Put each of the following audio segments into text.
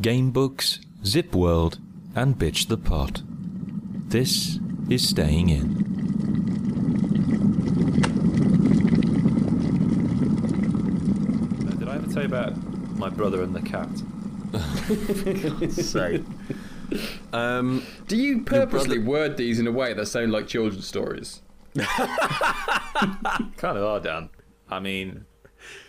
Gamebooks, Zip World, and Bitch the Pot. This is Staying In. Did I ever tell you about my brother and the cat? Say. Um, Do you purposely word these in a way that sound like children's stories? kind of are, Dan. I mean,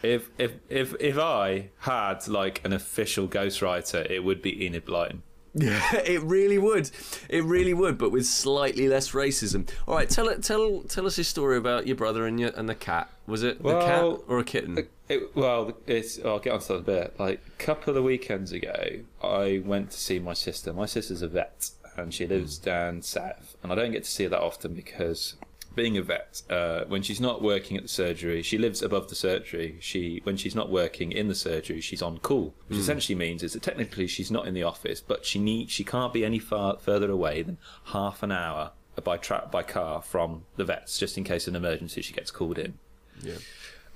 if if if if I had like an official ghostwriter, it would be Enid Blyton. yeah, it really would. It really would, but with slightly less racism. All right, tell. Tell tell us a story about your brother and your and the cat. Was it the cat or a kitten? It, well, it's. Oh, I'll get onto that in a bit. Like a couple of weekends ago, I went to see my sister. My sister's a vet, and she lives down south. And I don't get to see her that often because, being a vet, uh, when she's not working at the surgery, she lives above the surgery. She, when she's not working in the surgery, she's on call, which essentially means is that technically she's not in the office, but she need she can't be any far further away than half an hour by tra- by car from the vets, just in case an emergency she gets called in yeah.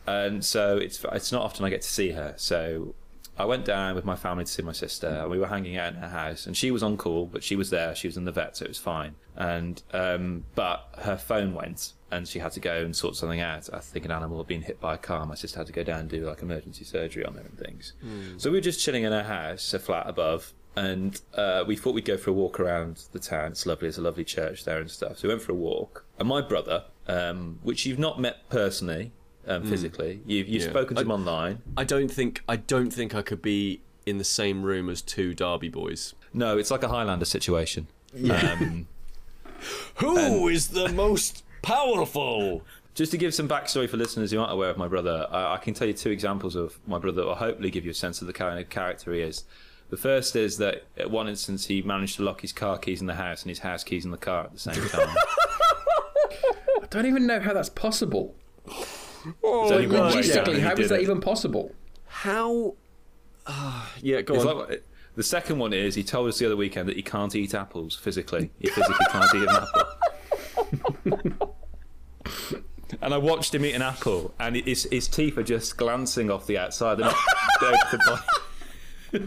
and so it's it's not often I get to see her. So I went down with my family to see my sister, and we were hanging out in her house. And she was on call, but she was there. She was in the vet, so it was fine. And um, but her phone went, and she had to go and sort something out. I think an animal had been hit by a car. My sister had to go down and do like emergency surgery on it and things. So we were just chilling in her house, a flat above. And uh, we thought we'd go for a walk around the town. It's lovely. There's a lovely church there and stuff. So we went for a walk. And my brother, um, which you've not met personally, um, physically, you've, you've Yeah. spoken to I- him online. I don't think I don't think I could be in the same room as two Derby boys. No, it's like a Highlander situation. Um, Who is the most powerful? just to give some backstory for listeners who aren't aware of my brother, I, I can tell you two examples of my brother that will hopefully give you a sense of the kind of character he is. The first is that at one instance he managed to lock his car keys in the house and his house keys in the car at the same time. I don't even know how that's possible. There's only one way Logistically, down, how he is did that it. even possible? How? Ah, yeah, go It's on. like- the second one is he told us the other weekend that he can't eat apples physically. He physically can't eat an apple. and I watched him eat an apple, and his, his teeth are just glancing off the outside. They're not open by.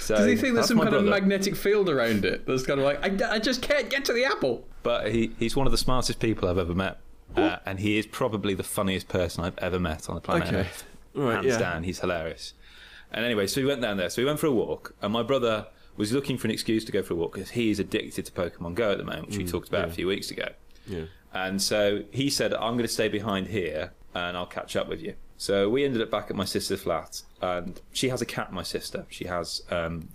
So Does he think there's some my kind of magnetic field around it that's kind of like, I, I just can't get to the apple? But he, he's one of the smartest people I've ever met. Uh, and he is probably the funniest person I've ever met on the planet Okay. Earth. Right, Hands yeah. down, he's hilarious. And anyway, so we went down there. So we went for a walk, and my brother was looking for an excuse to go for a walk because he is addicted to Pokemon Go at the moment, which we talked about a few weeks ago. Yeah. And so he said, I'm going to stay behind here and I'll catch up with you. So we ended up back at my sister's flat, and she has a cat, my sister. She has, um,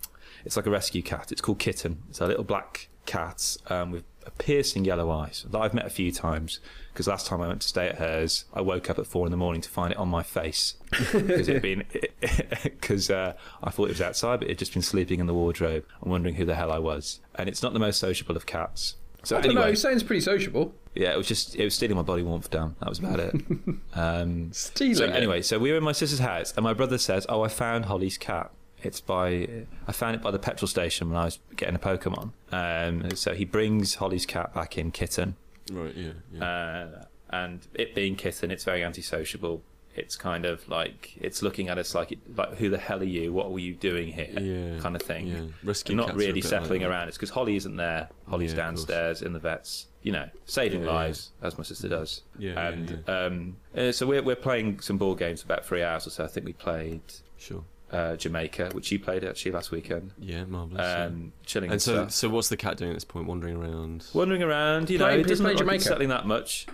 it's like a rescue cat. It's called Kitten. It's a little black cat um, with piercing yellow eyes that I've met a few times because last time I went to stay at hers, I woke up at four in the morning to find it on my face because it had been, because uh, I thought it was outside, but it had just been sleeping in the wardrobe and wondering who the hell I was. And it's not the most sociable of cats. So I don't know, anyway, he sounds pretty sociable. yeah, it was just it was stealing my body warmth down. That was about it. Um, Stealing so anyway, so we were in my sister's house, and my brother says, "Oh, I found Holly's cat. It's by I found it by the petrol station when I was getting a Pokemon." Um, so he brings Holly's cat back in, kitten, Right. Yeah. yeah. uh, and it being kitten, it's very antisociable. It's kind of like it's looking at us like, it, like who the hell are you? What were you doing here? Yeah, kind of thing. yeah. Rescue not cats are a really bit settling like that. around. It's because Holly isn't there. Holly's Yeah, of course. downstairs in the vets. You know, saving Yeah, lives as my sister does. Yeah, yeah, and Um, uh, so we're we're playing some board games for about three hours or so. I think we played Sure. Uh, Jamaica, which you played actually last weekend. Yeah. Marvelous. yeah. Um, chilling and and so, stuff. so what's the cat doing at this point? Wandering around. Wandering around, you know, Playing- it doesn't playing look like it's Jamaica. settling that much.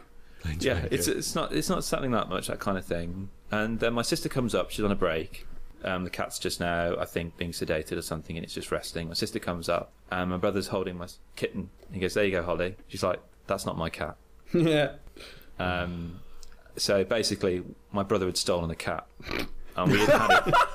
Yeah, it's it's not it's not settling that much that kind of thing. And then my sister comes up. She's on a break. Um, the cat's just now, I think, being sedated or something, and it's just resting. My sister comes up, and my brother's holding my kitten. He goes, "There you go, Holly." She's like, "That's not my cat." yeah. Um, so basically, my brother had stolen the cat, and we had had it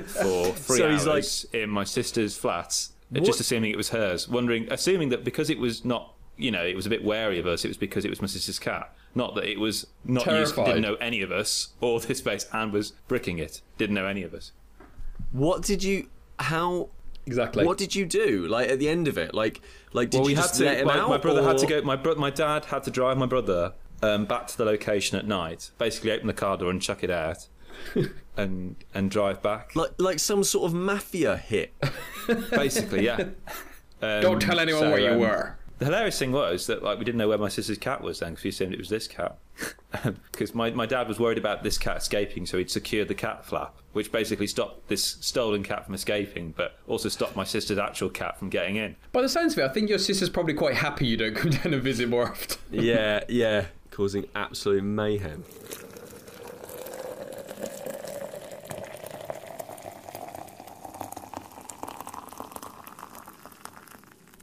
for three So he's hours in my sister's flat, What- just assuming it was hers. Wondering, assuming that because it was not, you know, it was a bit wary of us. It was because it was my sister's cat, not that it was not used, didn't know any of us or this space and was bricking it. Didn't know any of us. What did you? How? Exactly. What did you do? Like at the end of it, like like did well, you we just had to. let him my, out? my brother had to go. My bro- my dad had to drive my brother um, back to the location at night. Basically, open the car door and chuck it out. and and drive back. Like like some sort of mafia hit. Basically, yeah. Um, Don't tell anyone so, where you um, were. The hilarious thing was that like we didn't know where my sister's cat was then because we assumed it was this cat. Because my, my dad was worried about this cat escaping, so he'd secured the cat flap, which basically stopped this stolen cat from escaping, but also stopped my sister's actual cat from getting in. By the sounds of it, I think your sister's probably quite happy you don't come down and visit more often. yeah, yeah, causing absolute mayhem.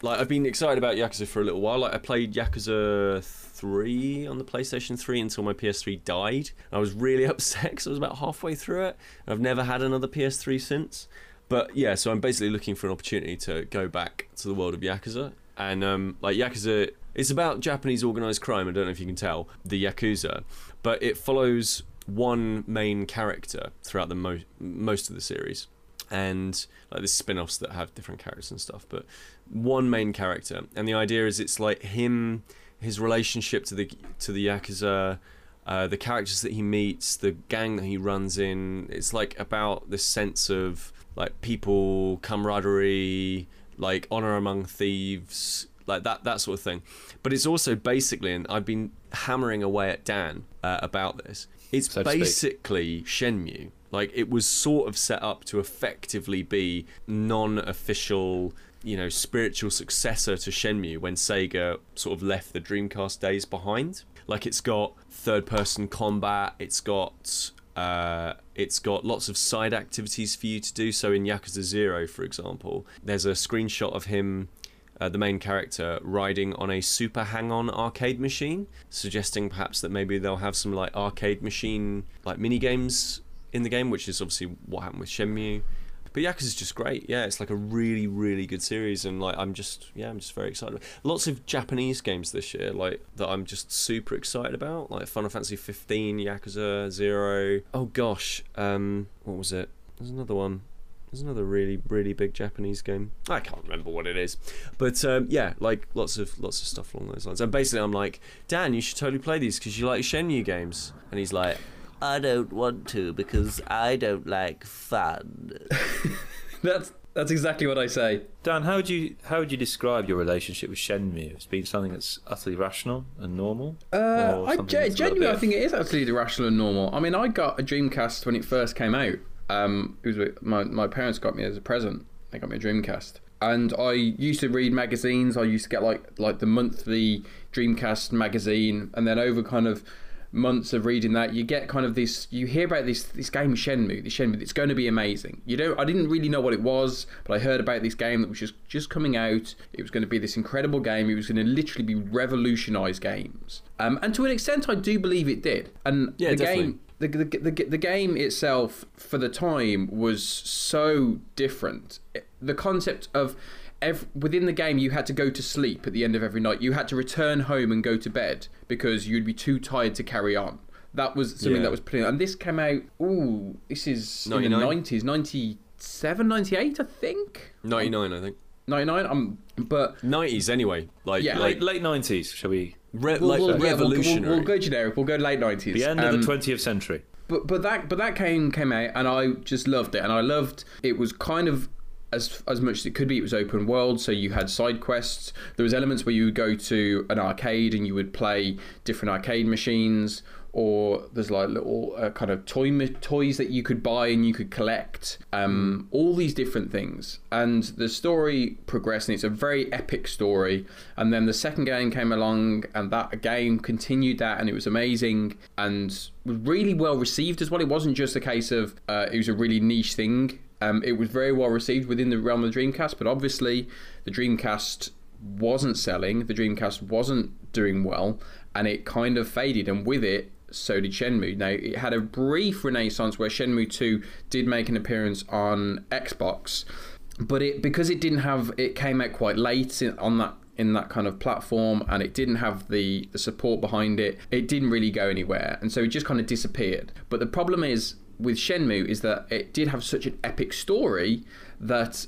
Like I've been excited about Yakuza for a little while. Like I played Yakuza 3 on the PlayStation 3 until my PS3 died. I was really upset because I was about halfway through it. I've never had another PS3 since. But yeah, so I'm basically looking for an opportunity to go back to the world of Yakuza. And um, like Yakuza, it's about Japanese organized crime. I don't know if you can tell the Yakuza, but it follows one main character throughout the mo- most of the series, and like there's spin-offs that have different characters and stuff. But one main character, and the idea is it's like him, his relationship to the to the Yakuza. Uh, the characters that he meets, the gang that he runs in, it's like about this sense of like people camaraderie, like honor among thieves, like that that sort of thing. But it's also basically, and I've been hammering away at Dan uh, about this. It's So basically Shenmue. Like it was sort of set up to effectively be non-official, you know, spiritual successor to Shenmue when Sega sort of left the Dreamcast days behind. Like it's got third-person combat. It's got uh, it's got lots of side activities for you to do. So in Yakuza Zero, for example, there's a screenshot of him, uh, the main character, riding on a Super Hang-On arcade machine, suggesting perhaps that maybe they'll have some like arcade machine like mini games in the game, which is obviously what happened with Shenmue. But Yakuza's just great. Yeah, it's like a really, really good series, and like I'm just, yeah, I'm just very excited. Lots of Japanese games this year, like that I'm just super excited about, like Final Fantasy 15, Yakuza Zero. Oh gosh, um, what was it? There's another one. There's another really, really big Japanese game. I can't remember what it is, but um, yeah, like lots of lots of stuff along those lines. And basically, I'm like, Dan, you should totally play these because you like Shenmue games, and he's like, I don't want to because I don't like fun. That's that's exactly what I say. Dan, how would you how would you describe your relationship with Shenmue? It's been something that's utterly rational and normal. Uh, I ge- that's a genuinely, I think it is absolutely rational and normal. I mean, I got a Dreamcast when it first came out. Um, it was with- my my parents got me as a present. They got me a Dreamcast, and I used to read magazines. I used to get like like the monthly Dreamcast magazine, and then over kind of months of reading that, you get kind of this. You hear about this this game Shenmue, this Shenmue. It's going to be amazing. You know, I didn't really know what it was, but I heard about this game that was just just coming out. It was going to be this incredible game. It was going to literally be revolutionise games. Um, and to an extent, I do believe it did. And Yeah, the definitely. game. The, the, the, the game itself for the time was so different the concept of ev- within the game you had to go to sleep at the end of every night you had to return home and go to bed because you'd be too tired to carry on that was something Yeah. that was put in and this came out ooh this is in the 90s 97 98 i think 99, I think. 99 um but 90s anyway. Like, Yeah. like late late nineties, shall we? Re- we'll, like we'll- yeah, we'll- we'll- revolutionary. we'll, go generic we'll go late 90s The end Um, of the twentieth century. but but that but that came came out and I just loved it and I loved it was kind of as as much as it could be it was open world so you had side quests. There was elements where you would go to an arcade and you would play different arcade machines or there's like little uh, kind of toy toys that you could buy and you could collect um, all these different things. And the story progressed and it's a very epic story. And then the second game came along and that game continued that and it was amazing and was really well received as well. It wasn't just a case of uh, it was a really niche thing um, it was very well received within the realm of the Dreamcast but obviously the Dreamcast wasn't selling the Dreamcast wasn't doing well and it kind of faded and with it so did Shenmue. Now it had a brief renaissance where Shenmue 2 did make an appearance on Xbox, but it because it didn't have it came out quite late in, on that in that kind of platform and it didn't have the, the support behind it, it didn't really go anywhere. And so it just kind of disappeared. But the problem is with Shenmue is that it did have such an epic story that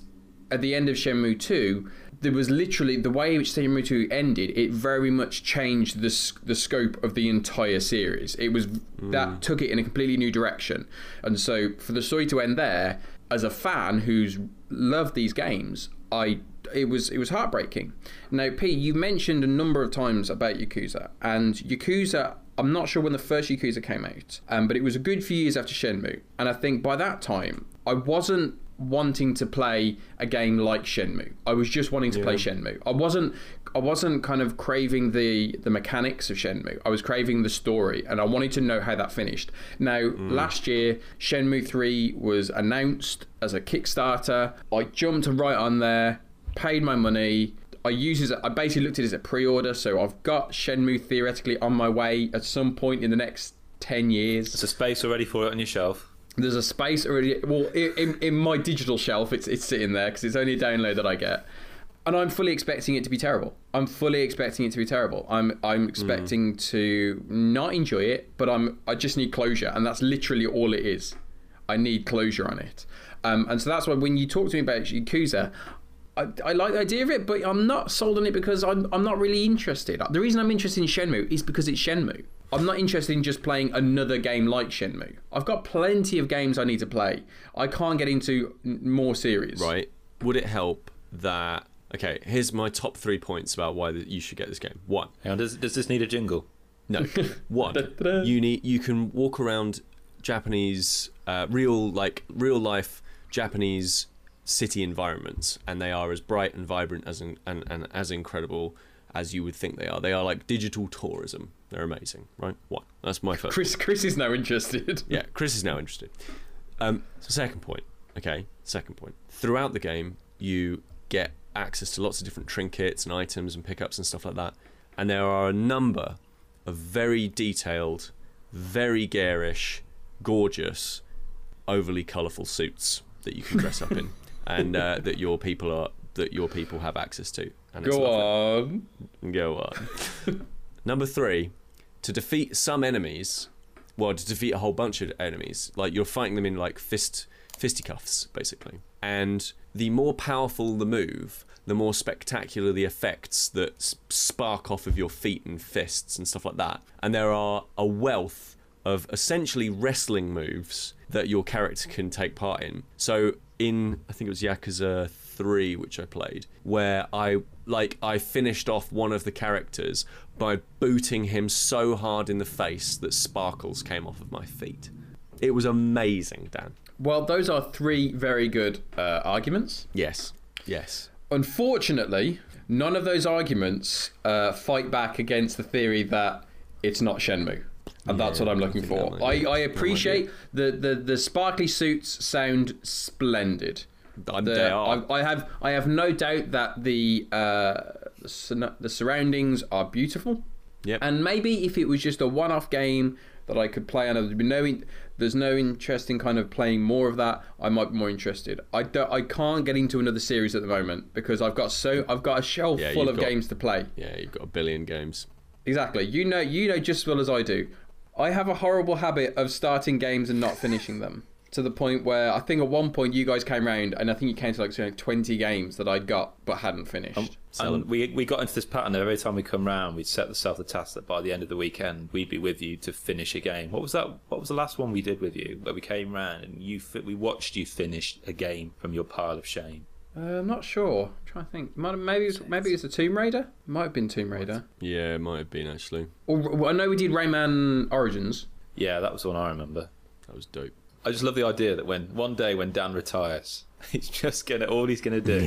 at the end of Shenmue 2, there was literally the way which Shenmue 2 ended. It very much changed the the scope of the entire series. It was that hmm. took it in a completely new direction, and so for the story to end there, as a fan who's loved these games, I it was it was heartbreaking. Now, P, you mentioned a number of times about Yakuza, and Yakuza. I'm not sure when the first Yakuza came out, um, but it was a good few years after Shenmue, and I think by that time I wasn't wanting to play a game like Shenmue. I was just wanting to play Shenmue. I wasn't I wasn't kind of craving the the mechanics of Shenmue. I was craving the story and I wanted to know how that finished. Now, last year Shenmue 3 was announced as a Kickstarter. I jumped right on there, paid my money. I use it as a, I basically looked at it as a pre-order, so I've got Shenmue theoretically on my way at some point in the next 10 years. There's a space already for it on your shelf. There's a space already. Well, in, in my digital shelf, it's it's sitting there because it's only a download that I get, and I'm fully expecting it to be terrible. I'm fully expecting it to be terrible. I'm I'm expecting to not enjoy it, but I'm I just need closure, and that's literally all it is. I need closure on it, um, and so that's why when you talk to me about Yakuza. I, I like the idea of it, but I'm not sold on it because I'm, I'm not really interested. The reason I'm interested in Shenmue is because it's Shenmue. I'm not interested in just playing another game like Shenmue. I've got plenty of games I need to play. I can't get into n- more series. right? Would it help that? Okay, here's my top three points about why that you should get this game. One, Hang on, does, does this need a jingle? no. One, you need you can walk around Japanese, uh, real like real life Japanese city environments, and they are as bright and vibrant as in, and, and as incredible as you would think they are. They are like digital tourism. They're amazing, right? One. That's my first. Kris Kris is now interested. Yeah, Kris is now interested. Um, so second point, okay, second point. Throughout the game, you get access to lots of different trinkets and items and pickups and stuff like that, and there are a number of very detailed, very garish, gorgeous, overly colourful suits that you can dress up in, and uh, that your people are that your people have access to. And Go on. Go on. Number three, to defeat some enemies, well, to defeat a whole bunch of enemies, like you're fighting them in like fist fisticuffs, basically. And the more powerful the move, the more spectacular the effects that spark off of your feet and fists and stuff like that. And there are a wealth of essentially wrestling moves that your character can take part in. So in I think it was Yakuza 3 which I played where I like I finished off one of the characters by booting him so hard in the face that sparkles came off of my feet. It was amazing, Dan. Well, those are three very good uh, arguments. Yes. Yes. Unfortunately, none of those arguments uh, fight back against the theory that it's not Shenmue. And that's Yeah, what I'm looking for. I, I that might be appreciate the, the, the sparkly suits sound splendid. The- they are. I, I have I have no doubt that the uh, the surroundings are beautiful. Yep. And maybe if it was just a one-off game that I could play and there'd be no in, there's no interest in kind of playing more of that, I might be more interested. I don't, I can't get into another series at the moment because I've got so I've got a shelf Yeah, full of got- games to play. yeah, you've got a billion games. Exactly. You know you know just as well as I do. I have a horrible habit of starting games and not finishing them. To the point where I think at one point you guys came round and I think you came to like you know, 20 games that I'd got but hadn't finished. Sell And we we got into this pattern of every time we come round, we'd set ourselves the task that by the end of the weekend we'd be with you to finish a game. What was that? What was the last one we did with you? Where we came round and you we watched you finish a game from your pile of shame. Uh, I'm not sure. I'm trying to think. Might, maybe it's, maybe it's a Tomb Raider. Might have been Tomb Raider. Yeah, it might have been actually. Or well, I know we did Rayman Origins. Yeah, that was the one I remember. That was dope. I just love the idea that when one day when Dan retires, he's just gonna all he's gonna do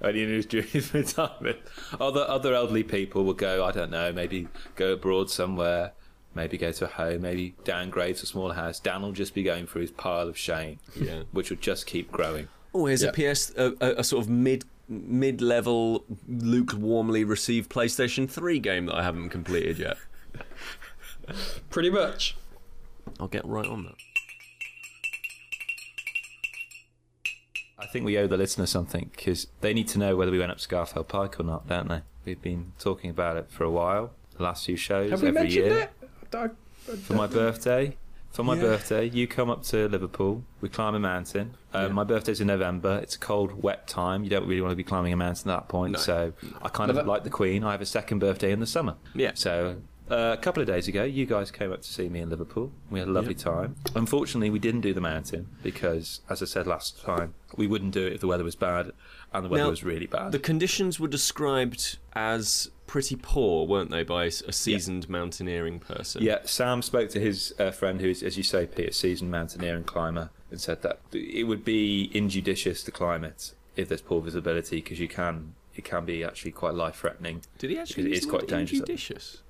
when he's during his retirement. Other other elderly people will go, I don't know, maybe go abroad somewhere, maybe go to a home, maybe downgrade to a smaller house. Dan will just be going through his pile of shame, Yeah. which will just keep growing. Oh, here's Yeah. a PS, a, a, a sort of mid mid-level, lukewarmly received PlayStation 3 game that I haven't completed yet. Pretty much. I'll get right on that. I think we owe the listener something because they need to know whether we went up Scafell Pike or not, don't they? We've been talking about it for a while. The last few shows Have we every mentioned year it? I- I- for my birthday. For my Yeah. birthday, you come up to Liverpool. We climb a mountain. Um, Yeah. My birthday's in November. It's a cold, wet time. You don't really want to be climbing a mountain at that point. No. So I kind of that- like the Queen. I have a second birthday in the summer. Yeah. So uh, a couple of days ago, you guys came up to see me in Liverpool. We had a lovely time. Unfortunately, we didn't do the mountain because, as I said last time, we wouldn't do it if the weather was bad, and the weather Now, was really bad. The conditions were described as pretty poor, weren't they, by a seasoned mountaineering person? Yeah, Sam spoke to his uh, friend, who's, as you say, Pete, a seasoned mountaineering climber, and said that it would be injudicious to climb it if there's poor visibility because you can it can be actually quite life threatening. Did he actually? It use is the quite dangerous. Injudicious.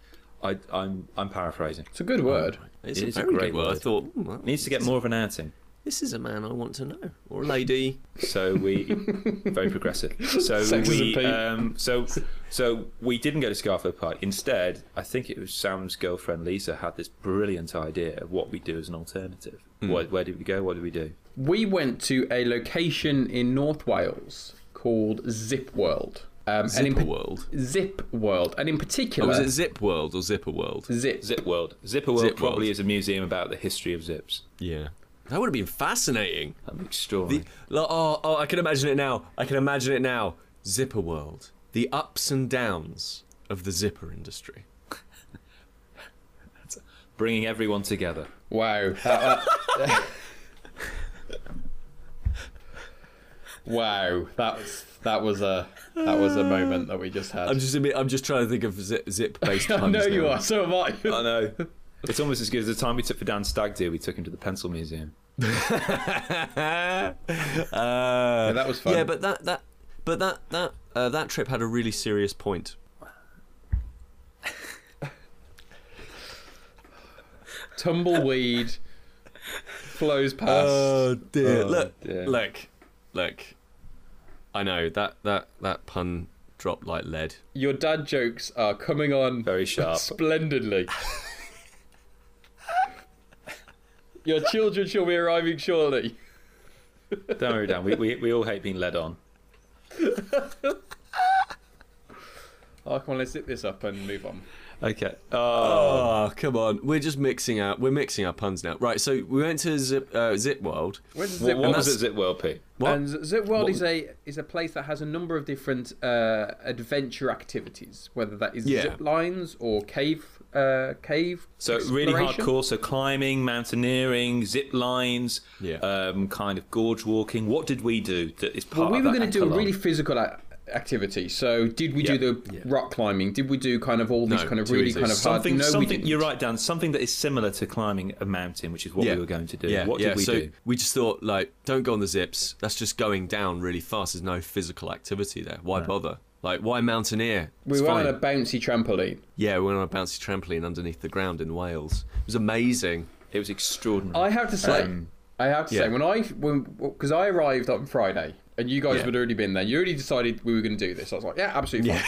I, I'm I'm paraphrasing. It's a good word. It's It a is a very great good word. I thought "Hmm, well, Needs to get more of an outing. This is a man I want to know, or a lady. So we very progressive. So Sexism, we um, so so we didn't go to Scafell Pike. Instead, I think it was Sam's girlfriend Lisa had this brilliant idea of what we do as an alternative. Where, where did we go? What did we do? We went to a location in North Wales called Zip World. Um, and in pa- World. Zip World, and in Oh, particular, was it Zip World or Zipper World? Zip. Zip World. Zipper World Zip probably World. is a museum about the history of zips. Yeah. That would have been fascinating. That'd be extraordinary. The, lo- oh, oh, I can imagine it now. I can imagine it now. Zipper World. The ups and downs of the zipper industry. Bringing everyone together. Wow. That- that- wow. That was that was a that was a moment that we just had. I'm just I'm just trying to think of zip, zip-based I puns know you are. So am I. I know. It's almost as good as the time we took for Dan Stag do. We took him to the Pencil Museum. uh, Yeah, that was fun. Yeah, but that that but that that uh, that trip had a really serious point. Tumbleweed flows past. Oh dear! Oh, look, dear. look, look. I know that that that pun dropped like lead. Your dad jokes are coming on Very sharp. splendidly. Your children shall be arriving shortly. Don't worry, Dan. We, we, we all hate being led on. Oh, come on, let's zip this up and move on. Okay. Oh, Oh, come on! We're just mixing out. We're mixing our puns now. Right. So we went to Zip uh, Zip World. Where's what, Zip what was it, Zip World, Pete? What? And Zip World What is a is a place that has a number of different uh, adventure activities, whether that is Yeah. zip lines or cave uh, cave. So really hardcore. So climbing, mountaineering, zip lines, Yeah. um, kind of gorge walking. What did we do that is part Well, we of were going to do a really physical a- activity. So, did we Yeah. do the Yeah. rock climbing? Did we do kind of all these kind of really easy. kind of hard? something. no, we something. didn't. You're right, Dan. Something that is similar to climbing a mountain, which is what Yeah. we were going to do. Yeah, what yeah. did we so do? we just thought, like, don't go on the zips. That's just going down really fast. There's no physical activity there. Why bother? Like, why mountaineer? We It's went fine. on a bouncy trampoline. Yeah, we went on a bouncy trampoline underneath the ground in Wales. It was amazing. It was extraordinary. I have to say, Um, I have to yeah. say, when I when because I arrived on Friday and you guys Yeah. had already been there, you already decided we were going to do this. I was like, yeah, absolutely fine.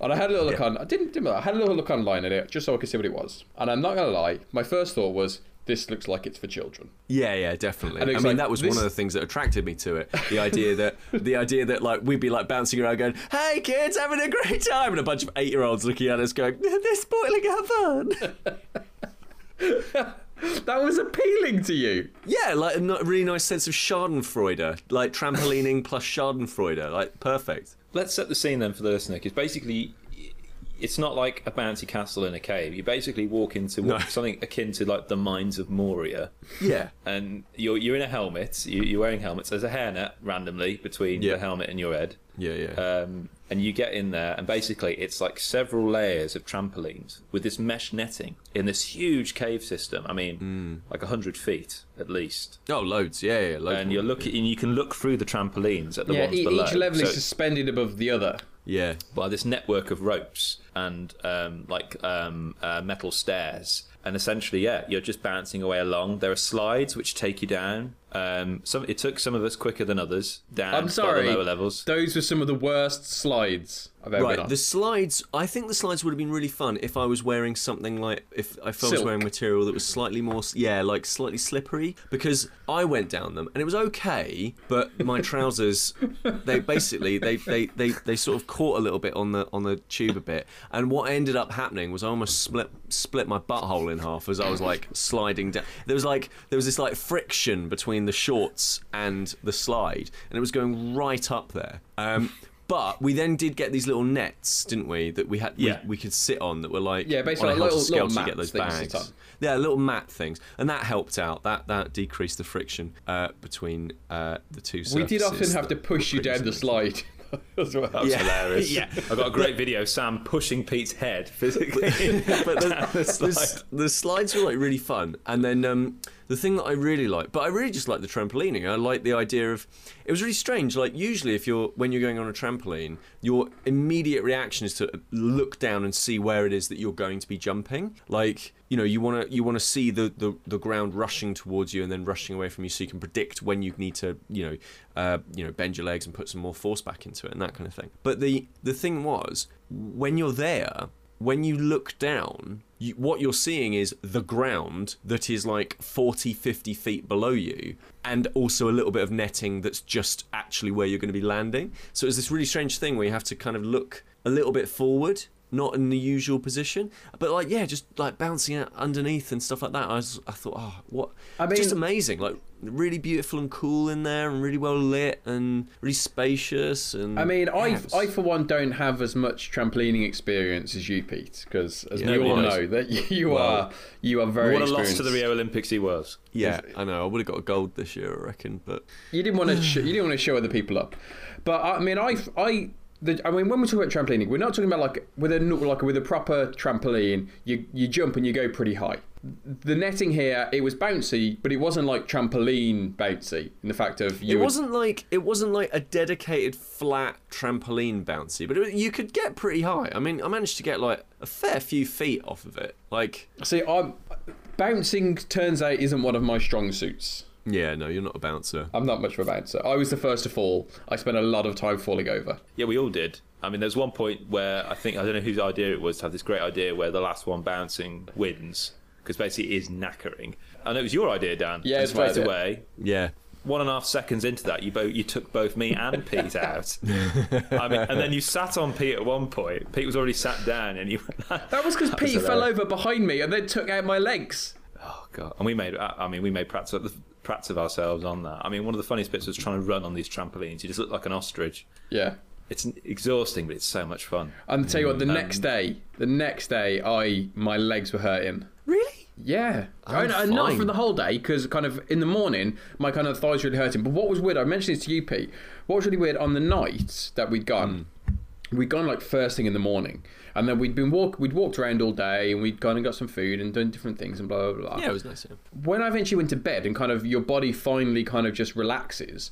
And I had a little look Yeah. on. I didn't, didn't. I had a little look online at it just so I could see what it was. And I'm not gonna lie, my first thought was, this looks like it's for children. Yeah, yeah, definitely. I mean, like, that was this- one of the things that attracted me to it. The idea that the idea that like we'd be like bouncing around, going, "Hey kids, having a great time," and a bunch of eight-year-olds looking at us, going, "They're spoiling our fun." That was appealing to you. yeah, like a really nice sense of Schadenfreude, like trampolining plus Schadenfreude, like perfect. Let's set the scene then for the listener, because basically, it's not like a bouncy castle in a cave. You basically walk into what, No. something akin to like the mines of Moria, Yeah, and you're you're in a helmet. You, you're wearing helmets. There's a hairnet randomly between Yeah. the helmet and your head, yeah, yeah. um, and you get in there, and basically it's like several layers of trampolines with this mesh netting in this huge cave system. I mean, Mm. like hundred feet at least. oh, loads. Yeah, yeah, loads. And you're looking, and you can look through the trampolines at the yeah, ones e- below. each level So- is suspended above the other. Yeah, by this network of ropes and um, like um, uh, metal stairs. And essentially, yeah, you're just bouncing away along. There are slides which take you down Um, some it took some of us quicker than others down I'm sorry. the lower levels. Those were some of the worst slides I've ever Right, the slides. I think the slides would have been really fun if I was wearing something like if if I was wearing material that was slightly more, yeah, like slightly slippery. Because I went down them and it was okay, but my trousers, they basically they, they, they, they sort of caught a little bit on the on the tube a bit. And what ended up happening was I almost split split my butthole in half as I was like sliding down. There was like there was this like friction between the shorts and the slide, and it was going right up there. Um, But we then did get these little nets, didn't we? That we had, Yeah. we, we could sit on. That were like Yeah, basically on a like little- little to get mats those that you sit bags. Yeah, little mat things, and that helped out. That that decreased the friction uh, between uh, the two. we did often have to push you down the slide as well. That was Yeah. hilarious. Yeah. I got a great video of Sam pushing Pete's head physically. but the the, the slides were like really fun. And then um, the thing that I really like, but I really just like the trampolining. I like the idea of it was really strange. Like usually, if you're when you're going on a trampoline, your immediate reaction is to look down and see where it is that you're going to be jumping. Like you know, you want to you want to see the, the the ground rushing towards you and then rushing away from you, so you can predict when you need to you know uh, you know bend your legs and put some more force back into it and that kind of thing. But the the thing was when you're there when you look down, you, what you're seeing is the ground that is like 40, 50 feet below you, and also a little bit of netting that's just actually where you're going to be landing. So it's this really strange thing where you have to kind of look a little bit forward. Not in the usual position, but like yeah, just like bouncing out underneath and stuff like that. I was, I thought, oh, what? I just amazing, like really beautiful and cool in there, and really well lit and really spacious. And I mean, yeah, I, I for one don't have as much trampolining experience as you, Pete, because as Yeah, we all nobody know, that you Well, are you are very what a loss to the Rio Olympics he was. yeah, I know. I would have got a gold this year, I reckon, but You didn't want to. Sh- you didn't want to show other people up. But I mean, I, I, the, I mean, when we talk about trampolining, we're not talking about like with a like with a proper trampoline. You you jump and you go pretty high. The netting here, it was bouncy, but it wasn't like trampoline bouncy. In the fact of you it would- wasn't like it wasn't like a dedicated flat trampoline bouncy, but it, you could get pretty high. I mean, I managed to get like a fair few feet off of it. Like, See, I'm bouncing. Turns out isn't one of my strong suits. Yeah, no, you're not a bouncer. I'm not much of a bouncer. I was the first to fall. I spent a lot of time falling over. Yeah, we all did. I mean, there's one point where I think I don't know whose idea it was to have this great idea where the last one bouncing wins because basically it is knackering. And it was your idea, Dan. Yeah, And it's straight away. Yeah, One and a half seconds into that, you both you took both me and Pete out. I mean, and then you sat on Pete at one point. Pete was already sat down, and you. That was because Pete fell over behind me and then took out my legs. Oh god! And we made. I mean, we made practice of, practice of ourselves on that. I mean, one of the funniest bits was trying to run on these trampolines. You just look like an ostrich. Yeah. It's exhausting, but it's so much fun. And tell you what, the Um, next day, the next day, I my legs were hurting. really? Yeah, I'm I- I- not fine. for the whole day because kind of in the morning my kind of thighs were really hurting. But what was weird, I mentioned this to you, Pete. What was really weird on the night that we'd gone, we'd gone like first thing in the morning, and then we'd been walk, we'd walked around all day, and we'd gone and got some food and done different things and blah blah blah. Yeah, it was nice. Yeah. when I eventually went to bed and kind of your body finally kind of just relaxes,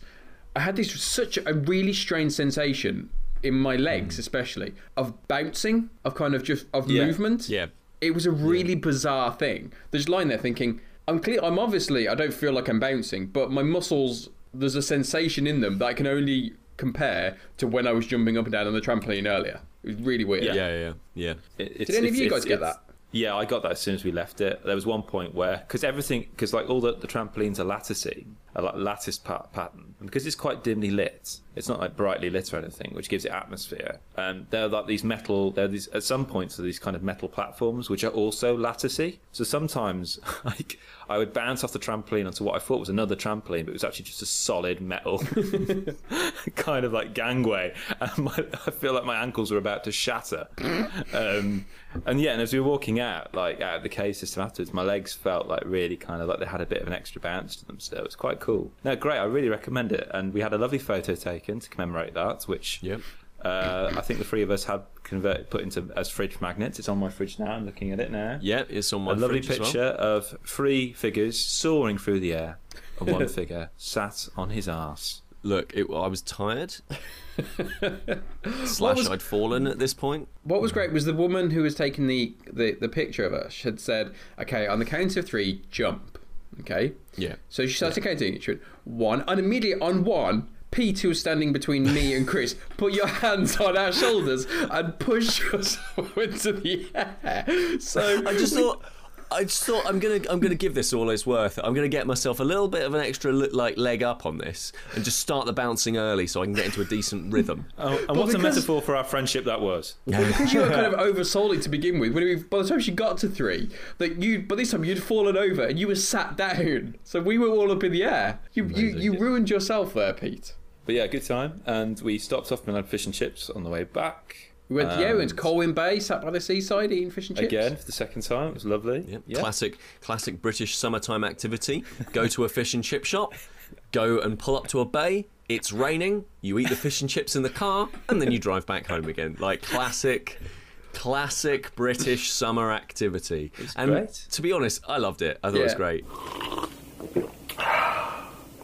I had this such a really strange sensation in my legs, mm. especially of bouncing, of kind of just of Yeah. movement. Yeah. It was a really bizarre thing. Just lying there thinking, I'm clear. I'm obviously I don't feel like I'm bouncing, but my muscles there's a sensation in them that I can only compare to when I was jumping up and down on the trampoline earlier. It was really weird. Yeah. Yeah, yeah, yeah. It, Did any of you guys get that? Yeah, I got that as soon as we left it. There was one point where, because everything, because like all the, the trampolines are latticey, a like lattice pa- pattern, and because it's quite dimly lit, it's not like brightly lit or anything, which gives it atmosphere. And they're like these metal, they're these at some points are these kind of metal platforms which are also latticey. So sometimes, like, I would bounce off the trampoline onto what I thought was another trampoline, but it was actually just a solid metal kind of like gangway. And my, I feel like my ankles were about to shatter. Um, and yeah, and as we were walking out, like out of the cave system afterwards, my legs felt like really kind of like they had a bit of an extra bounce to them. So it was quite cool. No, great. I really recommend it. And we had a lovely photo taken to commemorate that, which Yep. Uh, I think the three of us had converted put into as fridge magnets. It's on my fridge now. I'm looking at it now. Yeah, it's on my a lovely fridge as well. picture of three figures soaring through the air, and one figure sat on his ass. Look, it, I was tired. Slash, was- I'd fallen at this point. What was great was the woman who was taking the, the, the picture of us had said, okay, on the count of three, jump. Okay. Yeah. So she starts counting. She went one, and immediately on one, Pete, who was standing between me and Kris, put your hands on our shoulders and push yourself into the air. So I just thought. I just thought I'm gonna I'm gonna give this all it's worth. I'm gonna get myself a little bit of an extra like leg up on this and just start the bouncing early so I can get into a decent rhythm. Oh, and what a because- metaphor for our friendship that was. Yeah. Because you were kind of oversold it to begin with. When we, by the time she got to three, that you by this time you'd fallen over and you were sat down. So we were all up in the air. You you, Amazing. you ruined yourself there, Pete. But yeah, good time. And we stopped off and had fish and chips on the way back. We went yeah, we went to Colwyn Bay, sat by the seaside eating fish and chips. Again, for the second time. It was lovely. Yep. Yeah. Classic classic British summertime activity. Go to a fish and chip shop, go and pull up to a bay. It's raining. You eat the fish and chips in the car, and then you drive back home again. Like classic, classic British summer activity. and great. to be honest, I loved it. I thought it was great.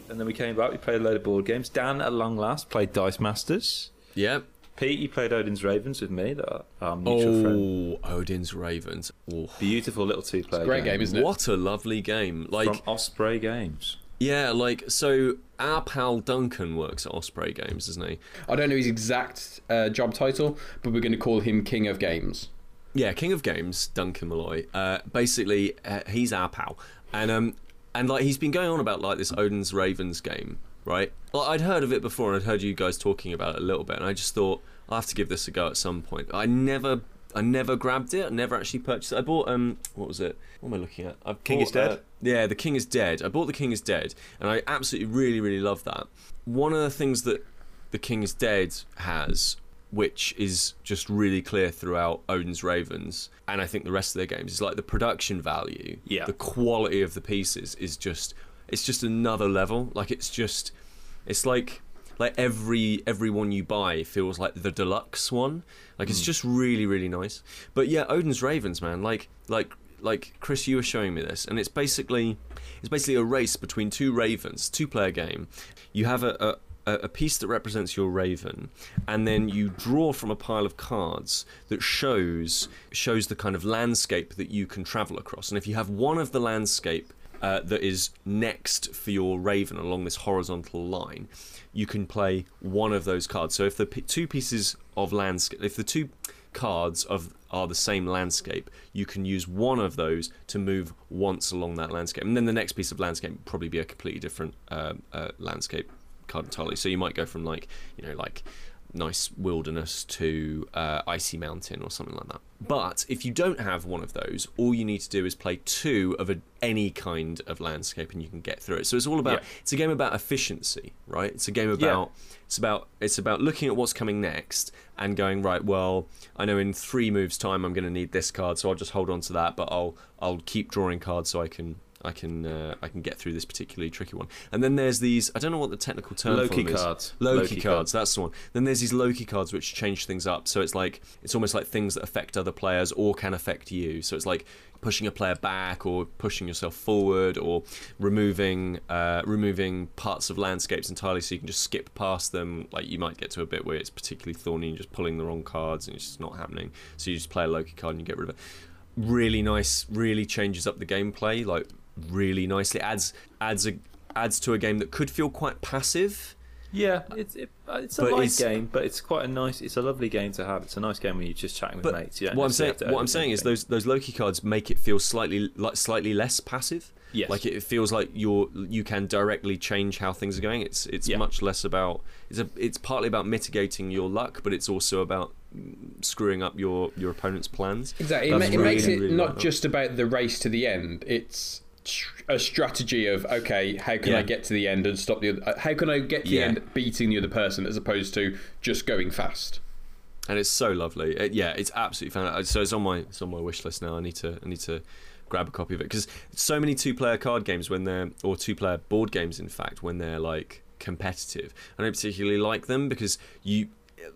And then we came back, we played a load of board games. Dan, at long last, played Dice Masters. Yep. Pete, you played Odin's Ravens with me, that our mutual friend. Oh, Odin's Ravens. Oh, Beautiful little two player Great game, isn't it? what a lovely game! Like From Osprey Games. Yeah, like so our pal Duncan works at Osprey Games, doesn't he? I don't know his exact uh, job title, but we're going to call him King of Games. Yeah, King of Games, Duncan Malloy. Uh, basically, uh, he's our pal, and um, and like he's been going on about like this Odin's Ravens game, right? Well, I'd heard of it before, and I'd heard you guys talking about it a little bit, and I just thought I have to give this a go at some point. I never. I never grabbed it. I never actually purchased it. I bought um, what was it? What am I looking at? I King bought, is Dead? uh, yeah, The King is Dead. I bought The King is Dead, and I absolutely really really love that. One of the things that The King is Dead has, which is just really clear throughout Odin's Ravens, and I think the rest of their games, is like the production value, Yeah. the quality of the pieces is just it's just another level. Like it's just it's like like every every one you buy feels like the deluxe one. Like it's hmm. just really really nice. But yeah, Odin's Ravens, man. Like like like Kris, you were showing me this, and it's basically it's basically a race between two ravens, two player game. You have a, a a a piece that represents your raven, and then you draw from a pile of cards that shows shows the kind of landscape that you can travel across. And if you have one of the landscape uh, that is next for your raven along this horizontal line, you can play one of those cards. So if the p- two pieces of landscape, if the two cards of are the same landscape, you can use one of those to move once along that landscape, and then the next piece of landscape probably be a completely different uh, uh, landscape card entirely. So you might go from like you know like nice wilderness to uh, icy mountain or something like that. But if you don't have one of those, all you need to do is play two of a, any kind of landscape, and you can get through it. So it's all about Yeah. it's a game about efficiency, right? It's a game about it's about it's about looking at what's coming next and going right. Well, I know in three moves time I'm going to need this card, so I'll just hold on to that. But I'll I'll keep drawing cards so I can I can uh, I can get through this particularly tricky one. And then there's these I don't know what the technical term for Loki them is. Loki cards. Loki, Loki cards, cards. that's the one. Then there's these Loki cards which change things up. So it's like it's almost like things that affect other players or can affect you. So it's like pushing a player back or pushing yourself forward or removing uh, removing parts of landscapes entirely so you can just skip past them. Like you might get to a bit where it's particularly thorny and just pulling the wrong cards and it's just not happening. So you just play a Loki card and you get rid of it. Really nice, really changes up the gameplay like really nicely. Adds adds a adds to a game that could feel quite passive. Yeah, it's it, uh, it's a But light it's- game, but it's quite a nice. It's a lovely game to have. It's a nice game when you're just chatting with mates. You don't what I'm saying, what I'm overthink saying is those those Loki cards make it feel slightly like slightly less passive. Yes. Like it feels like you're you can directly change how things are going. It's it's Yeah. much less about it's a it's partly about mitigating your luck, but it's also about screwing up your your opponent's plans. Exactly. It, ma- That's it makes it really not like that. just about the race to the end. It's tr- a strategy of okay, how can Yeah. I get to the end and stop the other? uh, How can I get to the end beating the other person as opposed to just going fast? and it's so lovely. It- yeah, it's absolutely fantastic. So it's on my it's on my wish list now. I need to I need to grab a copy of it because so many two player card games when they're or two player board games in fact when they're like competitive. I don't particularly like them because you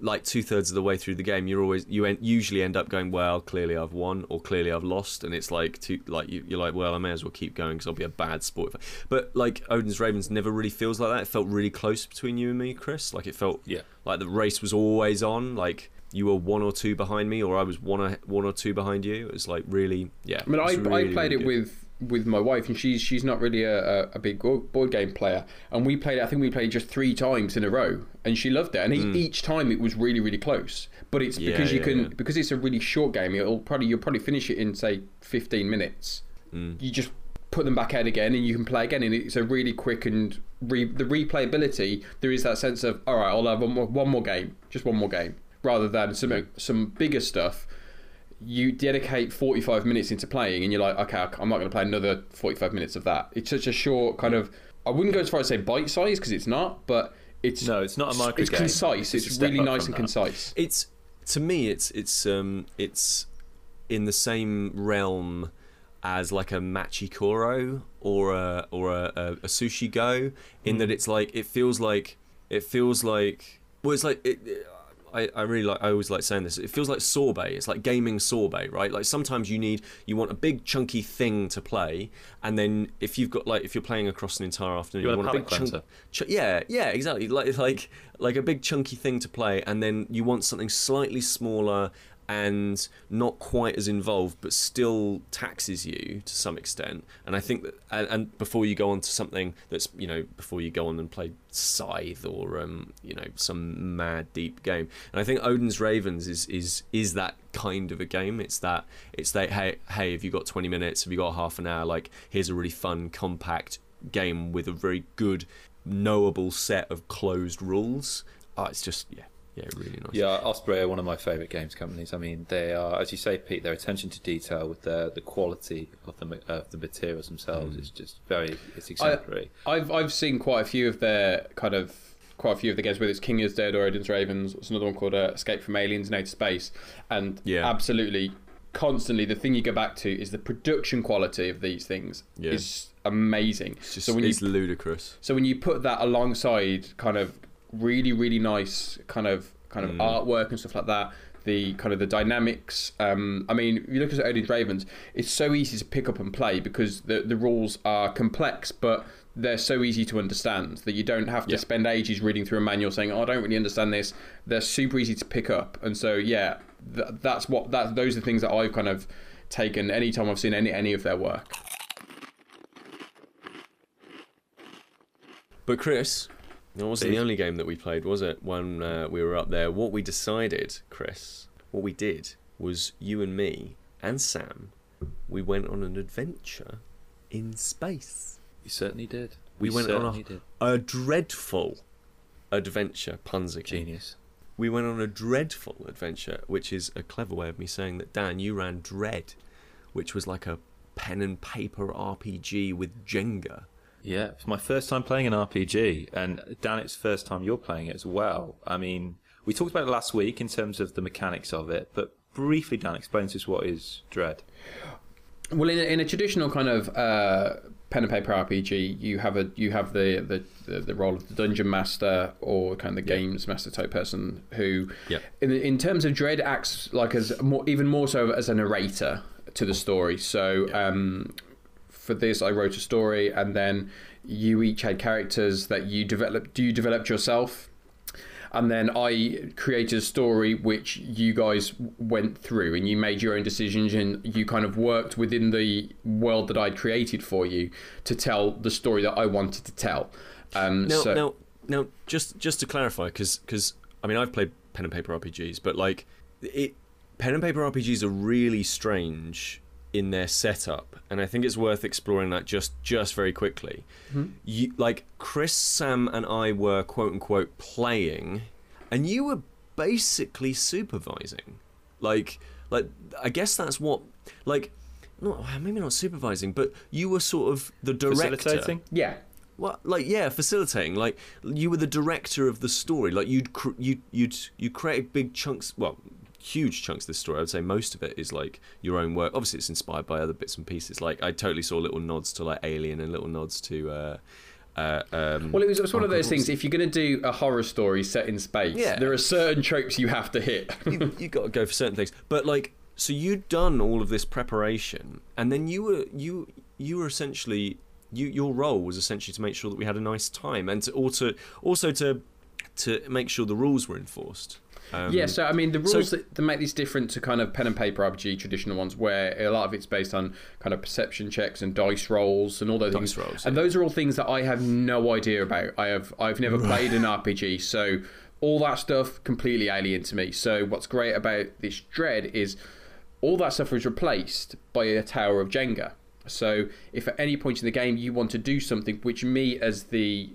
like two thirds of the way through the game you're always you en- usually end up going well clearly I've won or clearly I've lost and it's like two like you, you're like well I may as well keep going because I'll be a bad sport if I-" but like Odin's Ravens never really feels like that it felt really close between you and me Kris like it felt Yeah. like the race was always on like you were one or two behind me or I was one or, one or two behind you it was like really yeah I mean, I, really, I played really it good. with with my wife, and she's she's not really a, a, big board game player. And we played. I think we played just three times in a row, and she loved it. And e mm. each time it was really really close. But it's Yeah, because you yeah, can yeah. because it's a really short game. It'll probably you'll probably finish it in say fifteen minutes. Mm. You just put them back out again, and you can play again. And it's a really quick and re- the replayability. There is that sense of all right, I'll have one more, one more game, just one more game, rather than some some bigger stuff you dedicate 45 minutes into playing and you're like okay i'm not going to play another 45 minutes of that it's such a short kind of i wouldn't go as far as say bite size because it's not but it's No, it's not a micro it's game. concise It's it's, really nice and that. concise It's to me, it's it's um it's in the same realm as like a Machi Koro or a or a, a, a Sushi Go, in Hmm. that it's like it feels like it feels like well, it's like it- I, I really like I always like saying this. It feels like sorbet. It's like gaming sorbet, right? Like sometimes you need you want a big chunky thing to play, and then if you've got like if you're playing across an entire afternoon, You you, want a big chunk. Ch- yeah, yeah, exactly. Like like like a big chunky thing to play, and then you want something slightly smaller and not quite as involved, but still taxes you to some extent. And I think that, and, and before you go on to something that's you know before you go on and play Scythe or um you know some mad deep game, and I think Odin's Ravens is is is that kind of a game. It's that it's that hey hey, have you got twenty minutes? Have you got half an hour? Like here's a really fun compact game with a very good knowable set of closed rules. Oh, it's just yeah, yeah, really nice. Yeah, Osprey are one of my favourite games companies. I mean, they are, as you say, Pete. Their attention to detail with the the quality of the of the materials themselves Mm. is just very it's exemplary. I've I've seen quite a few of their kind of quite a few of the games, whether it's King is Dead or Odin's Ravens. It's another one called uh, Escape from Aliens in Outer Space, and Yeah. absolutely, constantly the thing you go back to is the production quality of these things Yeah. is amazing. It's just so when you it's ludicrous. so when you put that alongside kind of really really nice kind of kind of artwork and stuff like that. The kind of the dynamics um, i mean if you look at odin's ravens it's so easy to pick up and play because the, the rules are complex but they're so easy to understand that you don't have to Yeah. spend ages reading through a manual saying oh, i don't really understand this. They're super easy to pick up. And so yeah th- that's what that those are the things that i've kind of taken anytime i've seen any any of their work. But Kris, that wasn't Please. the only game that we played, was it? When uh, we were up there, what we decided, Kris, what we did was you and me and Sam, we went on an adventure in space. You certainly did. We You went on a, a dreadful adventure, puns again. Genius. We went on a dreadful adventure, which is a clever way of me saying that Dan, you ran Dread, which was like a pen and paper RPG with Jenga. Yeah, it's my first time playing an RPG, and Dan, it's first time you're playing it as well. I mean, we talked about it last week in terms of the mechanics of it, but briefly, Dan, explain to us what is Dread. Well, in a, in a traditional kind of uh, pen and paper RPG, you have a you have the the, the, role of the dungeon master or kind of the Yeah. games master type person who, in in terms of Dread, acts like as more even more so as a narrator to the story. So. Um, for this, I wrote a story, and then you each had characters that you developed. You developed yourself, and then I created a story which you guys went through, and you made your own decisions, and you kind of worked within the world that I'd created for you to tell the story that I wanted to tell. Um, Now, so, now, now, just just to clarify, because I mean, I've played pen and paper RPGs, but like it, pen and paper RPGs are really strange in their setup, and I think it's worth exploring that just just very quickly. Hmm. You like Kris, Sam, and I were quote unquote playing, and you were basically supervising. Like, like I guess that's what like. Not, maybe not supervising, but you were sort of the director. Facilitating? yeah, Well, like yeah, facilitating. Like you were the director of the story. Like you'd cr- you you'd you create big chunks. Well, huge chunks of this story. I would say most of it is like your own work. Obviously, it's inspired by other bits and pieces. Like I totally saw little nods to like Alien and little nods to. Uh, uh, um, Well, it was, it was one of those things. If you're going to do a horror story set in space, Yeah. there are certain tropes you have to hit. you, you got to go for certain things. But like, so you'd done all of this preparation, and then you were you you were essentially you your role was essentially to make sure that we had a nice time, and to also also to to make sure the rules were enforced. Um, yeah, so I mean, the so- rules that, that make this different to kind of pen and paper RPG traditional ones, where a lot of it's based on kind of perception checks and dice rolls and all those Dice things. rolls, and yeah. those are all things that I have no idea about. I have I've never played an RPG, so all that stuff completely alien to me. So what's great about this Dread is all that stuff was replaced by a tower of Jenga. So if at any point in the game you want to do something which me as the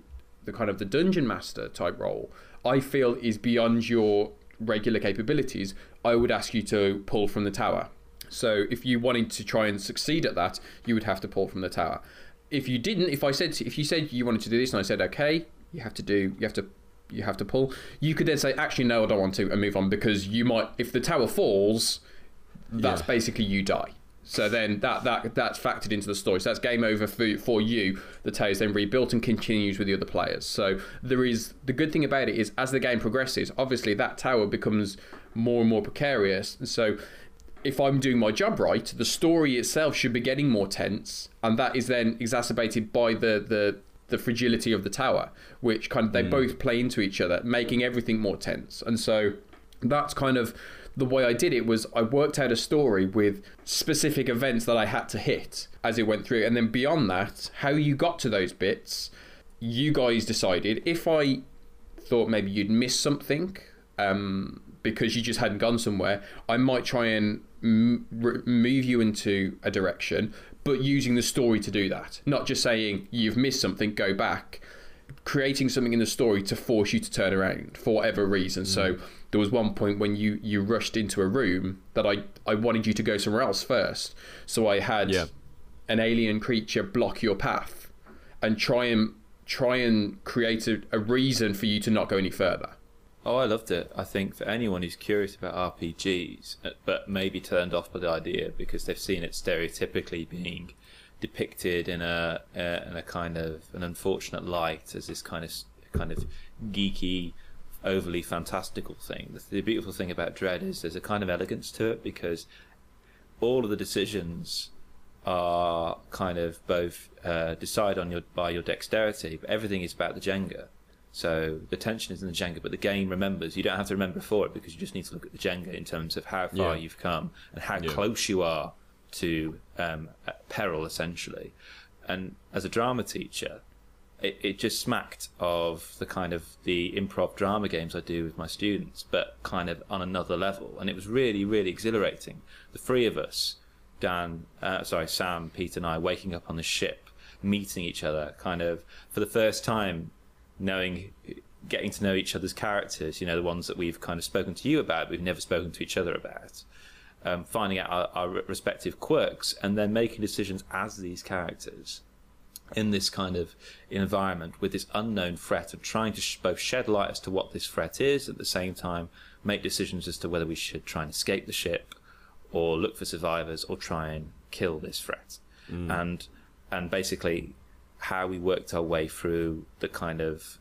the kind of the dungeon master type role, I feel is beyond your regular capabilities, I would ask you to pull from the tower. So if you wanted to try and succeed at that, you would have to pull from the tower. If you didn't, if I said if you said you wanted to do this and I said okay, you have to do you have to you have to pull, you could then say actually no, I don't want to and move on because you might if the tower falls, that's Yeah. basically you die. So then that, that that's factored into the story. So that's game over for, for you. The tower is then rebuilt and continues with the other players. So there is the good thing about it is as the game progresses, obviously that tower becomes more and more precarious. So if I'm doing my job right, the story itself should be getting more tense, and that is then exacerbated by the the the fragility of the tower, which kind of they hmm. both play into each other, making everything more tense. And so that's kind of the way I did it was I worked out a story with specific events that I had to hit as it went through, and then beyond that, how you got to those bits, you guys decided. If I thought maybe you'd missed something um, because you just hadn't gone somewhere, I might try and m- move you into a direction, but using the story to do that. Not just saying you've missed something, go back. Creating something in the story to force you to turn around for whatever reason. So there was one point when you you rushed into a room that I I wanted you to go somewhere else first. So I had Yeah. an alien creature block your path and try and try and create a, a reason for you to not go any further. Oh, I loved it. I think for anyone who's curious about RPGs, uh, but maybe turned off by the idea because they've seen it stereotypically being depicted in a uh, in a kind of an unfortunate light as this kind of kind of geeky, overly fantastical thing. The, the beautiful thing about Dread is there's a kind of elegance to it because all of the decisions are kind of both uh, decide on your by your dexterity, but everything is about the Jenga. So the tension is in the Jenga, but the game remembers. You don't have to remember for it because you just need to look at the Jenga in terms of how far Yeah. you've come and how Yeah. close you are to um, peril, essentially. And as a drama teacher, it, it just smacked of the kind of the improv drama games I do with my students, but kind of on another level. And it was really, really exhilarating. The three of us, Dan, uh, sorry, Sam, Pete, and I, waking up on the ship, meeting each other, kind of for the first time, knowing, getting to know each other's characters. You know, the ones that we've kind of spoken to you about, we've never spoken to each other about. Um, finding out our, our respective quirks and then making decisions as these characters in this kind of environment with this unknown threat and trying to sh- both shed light as to what this threat is at the same time make decisions as to whether we should try and escape the ship or look for survivors or try and kill this threat and and basically how we worked our way through the kind of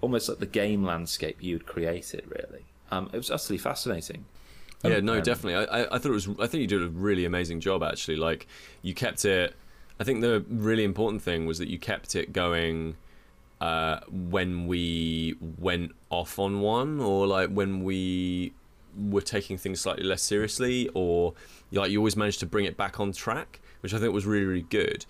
almost like the game landscape you'd created really um, it was utterly fascinating Yeah, no, Um, definitely. I, I, I thought it was. I think you did a really amazing job. Actually, like you kept it. I think the really important thing was that you kept it going uh, when we went off on one, or like when we were taking things slightly less seriously, or like you always managed to bring it back on track, which I think was really, really good.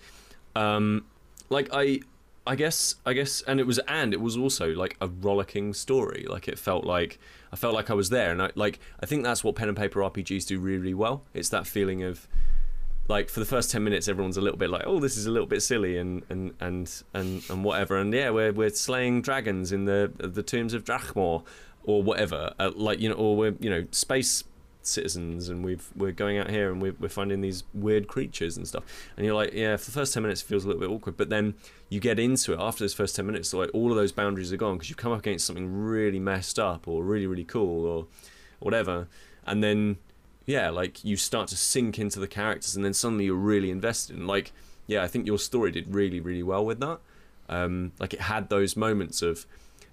Um, like I, I guess, I guess, and it was, and it was also like a rollicking story. Like it felt like I felt like I was there, and I like I think that's what pen and paper RPGs do really, really well. It's that feeling of like for the first 10 minutes everyone's a little bit like oh this is a little bit silly and and and and, and whatever. And yeah we're we're slaying dragons in the the tombs of Drachmor or whatever uh, like you know or we're you know space citizens and we've we're going out here and we're, we're finding these weird creatures and stuff. And you're like yeah for the first 10 minutes it feels a little bit awkward. But then you get into it after those first 10 minutes like all of those boundaries are gone because you've come up against something really messed up or really really cool or whatever. And then yeah, like you start to sink into the characters, and then suddenly you're really invested. And like, yeah, I think your story did really, really well with that. Um, like it had those moments of,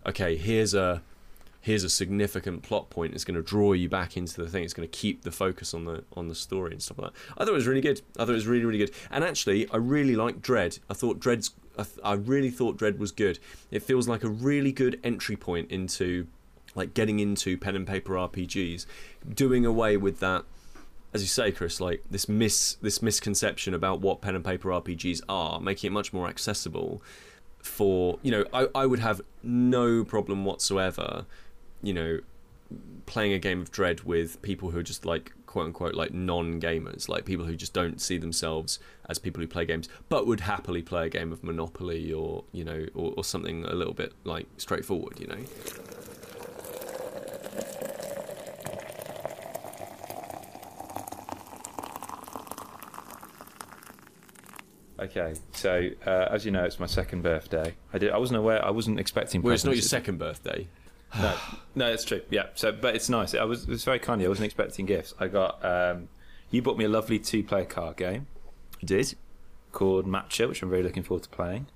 okay, here's a here's a significant plot point. It's going to draw you back into the thing. It's going to keep the focus on the on the story and stuff like that. I thought it was really good. I thought it was really, really good. And actually, I really liked Dread. I thought Dread's I, th- I really thought Dread was good. It feels like a really good entry point into like getting into pen and paper RPGs, doing away with that as you say, Kris, like this mis this misconception about what pen and paper RPGs are, making it much more accessible for you know, I, I would have no problem whatsoever, you know, playing a game of Dread with people who are just like quote unquote like non gamers, like people who just don't see themselves as people who play games, but would happily play a game of Monopoly or you know, or, or something a little bit like straightforward, you know. Okay, so uh, as you know, it's my second birthday. I did. I wasn't aware. I wasn't expecting. Well, it's not your presents. second birthday. No, no, that's true. Yeah. So, but it's nice. I was. It was very kind of you. I wasn't expecting gifts. I got. Um, you bought me a lovely two-player card game You did? called Matcha, which I'm very looking forward to playing.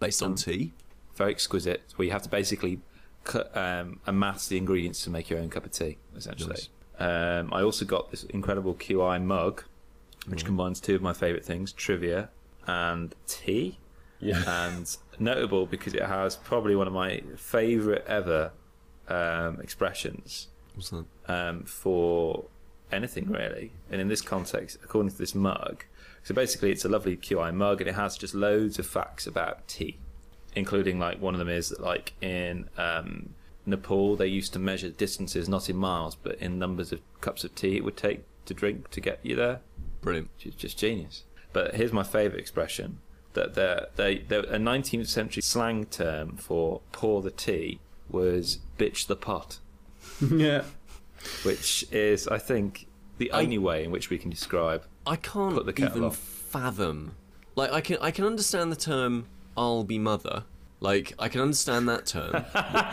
Based on Um, tea. Very exquisite. Where you have to basically cut, um, amass the ingredients to make your own cup of tea, essentially. Um, I also got this incredible QI mug, which combines two of my favourite things: trivia and tea. Yeah. and notable because it has probably one of my favourite ever um, expressions What's that? um, for anything really. And in this context, according to this mug, so basically it's a lovely QI mug and it has just loads of facts about tea, including like one of them is that like in um, Nepal they used to measure distances not in miles but in numbers of cups of tea it would take to drink to get you there Brilliant. which is just genius. But here's my favourite expression that they're, they they a 19th century slang term for pour the tea was bitch the pot, yeah. which is I think the I- only way in which we can describe. I can't Put the even on. fathom. Like I can I can understand the term "I'll be mother." Like I can understand that term,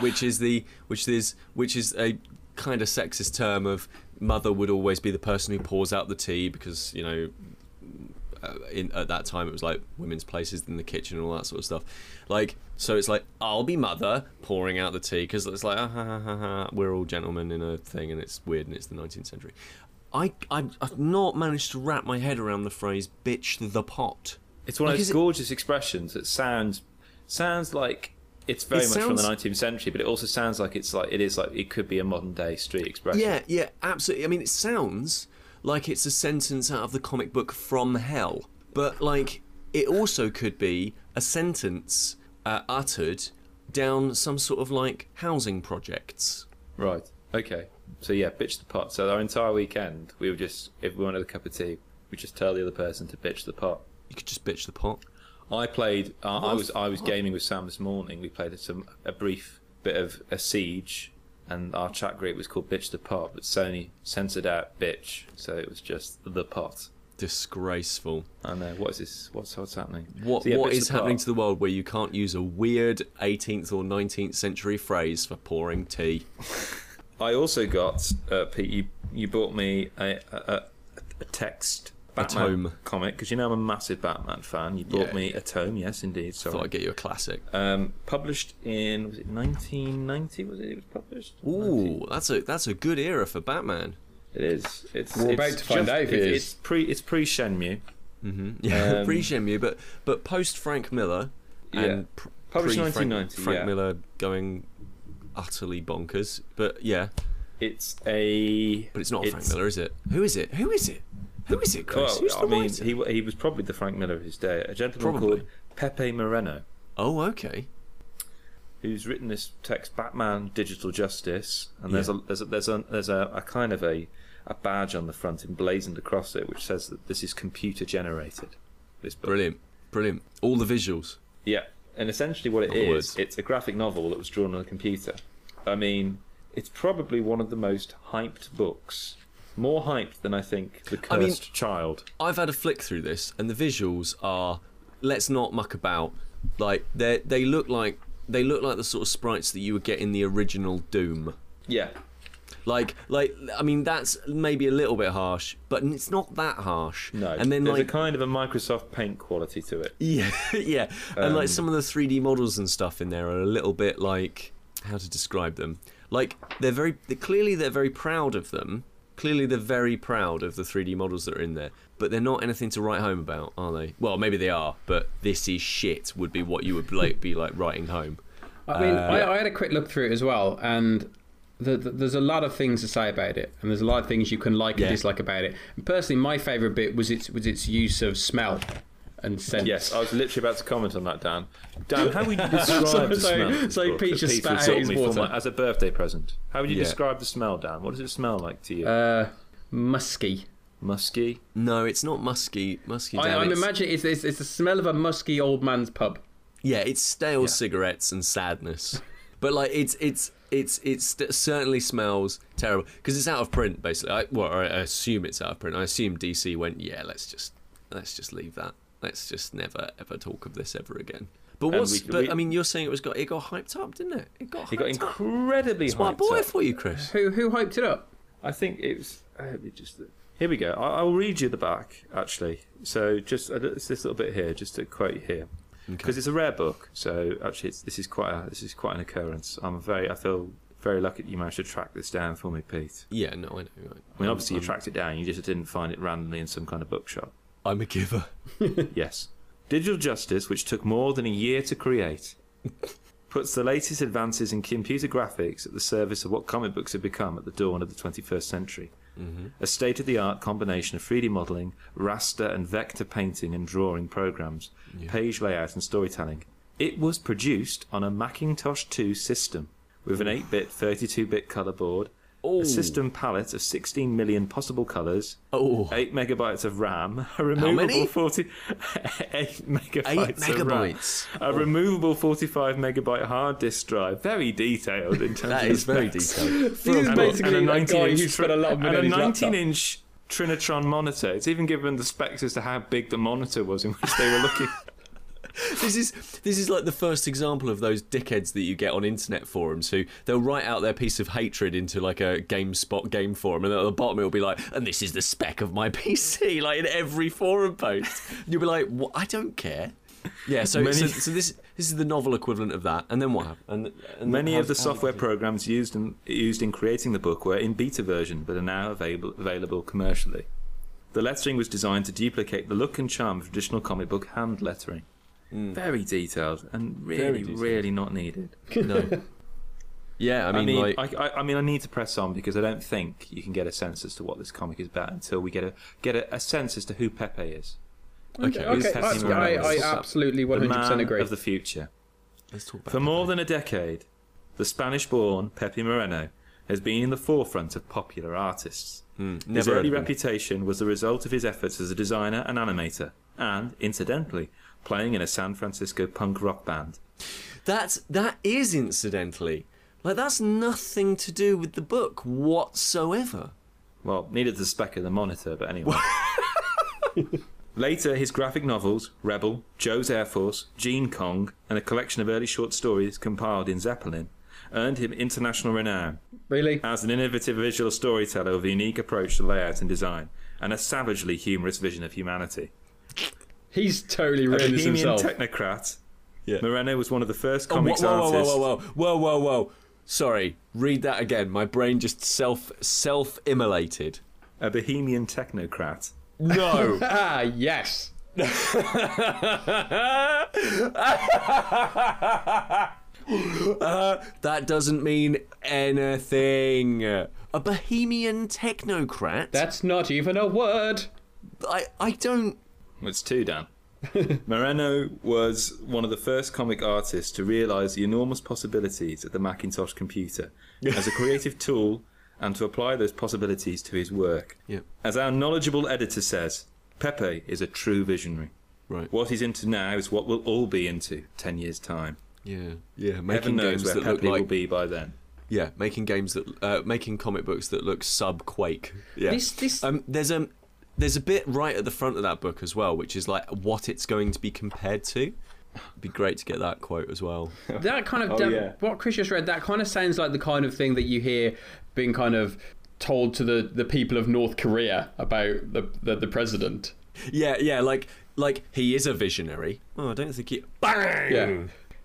which is the which is which is a kind of sexist term of mother would always be the person who pours out the tea because you know in, at that time it was like women's places in the kitchen and all that sort of stuff. Like, so it's like I'll be mother pouring out the tea because it's like ah, ha, ha, ha, ha, we're all gentlemen in a thing and it's weird and it's the 19th century. I, I I've not managed to wrap my head around the phrase "bitch the pot." It's one of those is it- gorgeous expressions that sounds sounds like it's very It much from the 19th century, but it also sounds like it's like it is like it could be a modern day street expression. Yeah, yeah, absolutely. I mean, it sounds like it's a sentence out of the comic book From Hell, but like it also could be a sentence uh, uttered down some sort of like housing projects. Right. Okay. So yeah, bitch the pot. So our entire weekend, we would just if we wanted a cup of tea, we just tell the other person to bitch the pot. You could just bitch the pot. I played. Uh, I was I was gaming with Sam this morning. We played some a brief bit of a siege, and our chat group was called Bitch the Pot, but Sony censored out bitch, so it was just the pot. Disgraceful. I know what is this? What's what's happening? What So, yeah, what Bitch is happening Pot. to the world where you can't use a weird 18th or 19th century phrase for pouring tea? I also got uh, Pete. You, you bought me a, a, a text Batman tome. comic because you know I'm a massive Batman fan. You bought Yeah. me a tome, yes, indeed. So Thought Sorry. I'd get you a classic. Um, published in was it 1990? Was it? It was published. Ooh, that's a that's a good era for Batman. It is. It's. We're it's about to find just- out if it it's. It's pre. It's pre Shenmue. Mm-hmm. Yeah, Um, pre Shenmue, but but post Frank Miller Yeah. and pr- Published pre Frank, Frank yeah. Miller going utterly bonkers. But yeah, It's a. but it's not it's, Frank Miller, is it? Who is it? Who is it? Who is it, Kris? Well, Who's the I mean, writer? he he was probably the Frank Miller of his day. A gentleman Probably. called Pepe Moreno. Oh, okay. who's written this text Batman Digital Justice and there's Yeah. a there's a there's a there's a, a kind of a a badge on the front emblazoned across it which says that this is computer generated this book Brilliant, brilliant. All the visuals. yeah and essentially what it Other is words. it's a graphic novel that was drawn on a computer I mean it's probably one of the most hyped books more hyped than I think The Cursed I mean- Child I've had a flick through this, and the visuals are. Let's not muck about. Like they they look like they look like the sort of sprites that you would get in the original Doom. yeah Like, like, I mean, that's maybe a little bit harsh, but it's not that harsh. no and then there's like, a kind of a Microsoft Paint quality to it yeah, yeah, and like Um, some of the 3D models and stuff in there are a little bit like how to describe them. Like they're very, they're, clearly they're very proud of them. Clearly they're very proud of the 3D models that are in there, but they're not anything to write home about, are they? Well, maybe they are, but this is shit would be what you would like, be like writing home. I mean, Uh, I, I had a quick look through it as well, and the, the, there's a lot of things to say about it, and there's a lot of things you can like Yeah. and dislike about it. And personally, my favourite bit was its was its use of smell and scent. Yes, I was literally about to comment on that, Dan. Dan, how would you describe So- the so- smell? of so book Peach that just spat out his water. my- as a birthday present? How would you Yeah. describe the smell, Dan? What does it smell like to you? Uh, musky. Musky. No, it's not musky. Musky. I, Dan, I'm it's- imagining it's, it's it's the smell of a musky old man's pub. Yeah, it's stale Yeah. cigarettes and sadness. But like, it's it's it's it's it certainly smells terrible because it's out of print. Basically, I, well, I assume it's out of print. I assume DC went, yeah, let's just let's just leave that. Let's just never ever talk of this ever again. But And what's? we- but we- I mean, you're saying it was got it got hyped up, didn't it? It got He got hyped up. incredibly It's my boy up. for you, Kris. Who who hyped it up? I think it was. Uh, let me just. Here we go. I, I'll read you the back actually. So just uh, it's this little bit here, just to quote here, because it's a rare book. So actually, it's, this is quite a, this is quite an occurrence. I'm very. I feel very lucky that you managed to track this down for me, Pete. Yeah, no, I know. Right. I mean, obviously you tracked it down. You just didn't find it randomly in some kind of bookshop. I'm a giver. Yes. Digital Justice, which took more than a year to create, puts the latest advances in computer graphics at the service of what comic books have become at the dawn of the 21st century. Mm-hmm. A state of the art combination of 3D modelling, raster and vector painting and drawing programs, page layout and storytelling. It was produced on a Macintosh 2 system with an 8 bit, 32 bit colour board, Oh. a system palette of 16 million possible colours, Oh, 8 megabytes of RAM, a removable many? 40 8 megabytes eight of RAM, megabytes. a oh. removable 45 megabyte hard disk drive, very detailed in terms That of is the very detailed. This is And- basically and a inch spent a lot of money and a 19 inch Trinitron monitor. It's even given the specs as to how big the monitor was in which they were looking. this is this is like the first example of those dickheads that you get on internet forums who they'll write out their piece of hatred into like a GameSpot game forum, and at the bottom it'll be like, "And this is the spec of my PC," like in every forum post. You'll be like, what? "I don't care." Yeah, so, Many- so so this this is the novel equivalent of that, and then what happened? And, and Many of the software programs used in, used in creating the book were in beta version, but are now available, available commercially. The lettering was designed to duplicate the look and charm of traditional comic book hand lettering. Very detailed and really, detailed. really not needed. No. Yeah, I I mean, mean, like, I, I, I mean, I need to press on because I don't think you can get a sense as to what this comic is about until we get a get a, a sense as to who Pepe is, okay, Okay, Who's I, I, Morales? I What's up? absolutely the 100% man agree. of the future. let's talk about For more than a decade, the Spanish-born Pepe Moreno has been in the forefront of popular artists. Hmm, His early reputation was the result of his efforts as a designer and animator, and, incidentally, playing in a San Francisco punk rock band. That's that is incidentally like that's nothing to do with the book whatsoever. Well, needed the spec of the monitor, but anyway. Later, his graphic novels, Rebel, Joe's Air Force, Gene Kong, and a collection of early short stories compiled in Zeppelin earned him international renown really? as an innovative visual storyteller with a unique approach to layout and design and a savagely humorous vision of humanity. He's totally A ruined this bohemian himself. technocrat, Yeah. Moreno was one of the first Oh, comics whoa, whoa, artists. whoa, whoa, whoa, whoa, whoa, whoa! Sorry, read that again. My brain just self self immolated. A bohemian technocrat. No. Ah, yes. Uh, that doesn't mean anything. A bohemian technocrat? That's not even a word. I, I don't. It's two, Dan. Moreno was one of the first comic artists to realise the enormous possibilities of the Macintosh computer as a creative tool and to apply those possibilities to his work. Yeah. As our knowledgeable editor says, Pepe is a true visionary. Right. What he's into now is what we'll all be into 10 years' time. Yeah. Yeah. Heaven Making knows games where that look Pepe will like. be by then. Yeah. Making games that. Uh, making comic books that look sub Quake. Yeah. This, this, Um, there's a there's a bit right at the front of that book as well, which is like what it's going to be compared to. It'd be great to get that quote as well. that kind of Oh, that- yeah. what Kris just read. That kind of sounds like the kind of thing that you hear being kind of told to the, the people of North Korea about the the, the president. yeah, yeah, like like he is a visionary. Oh, I don't think he. Bang! Yeah.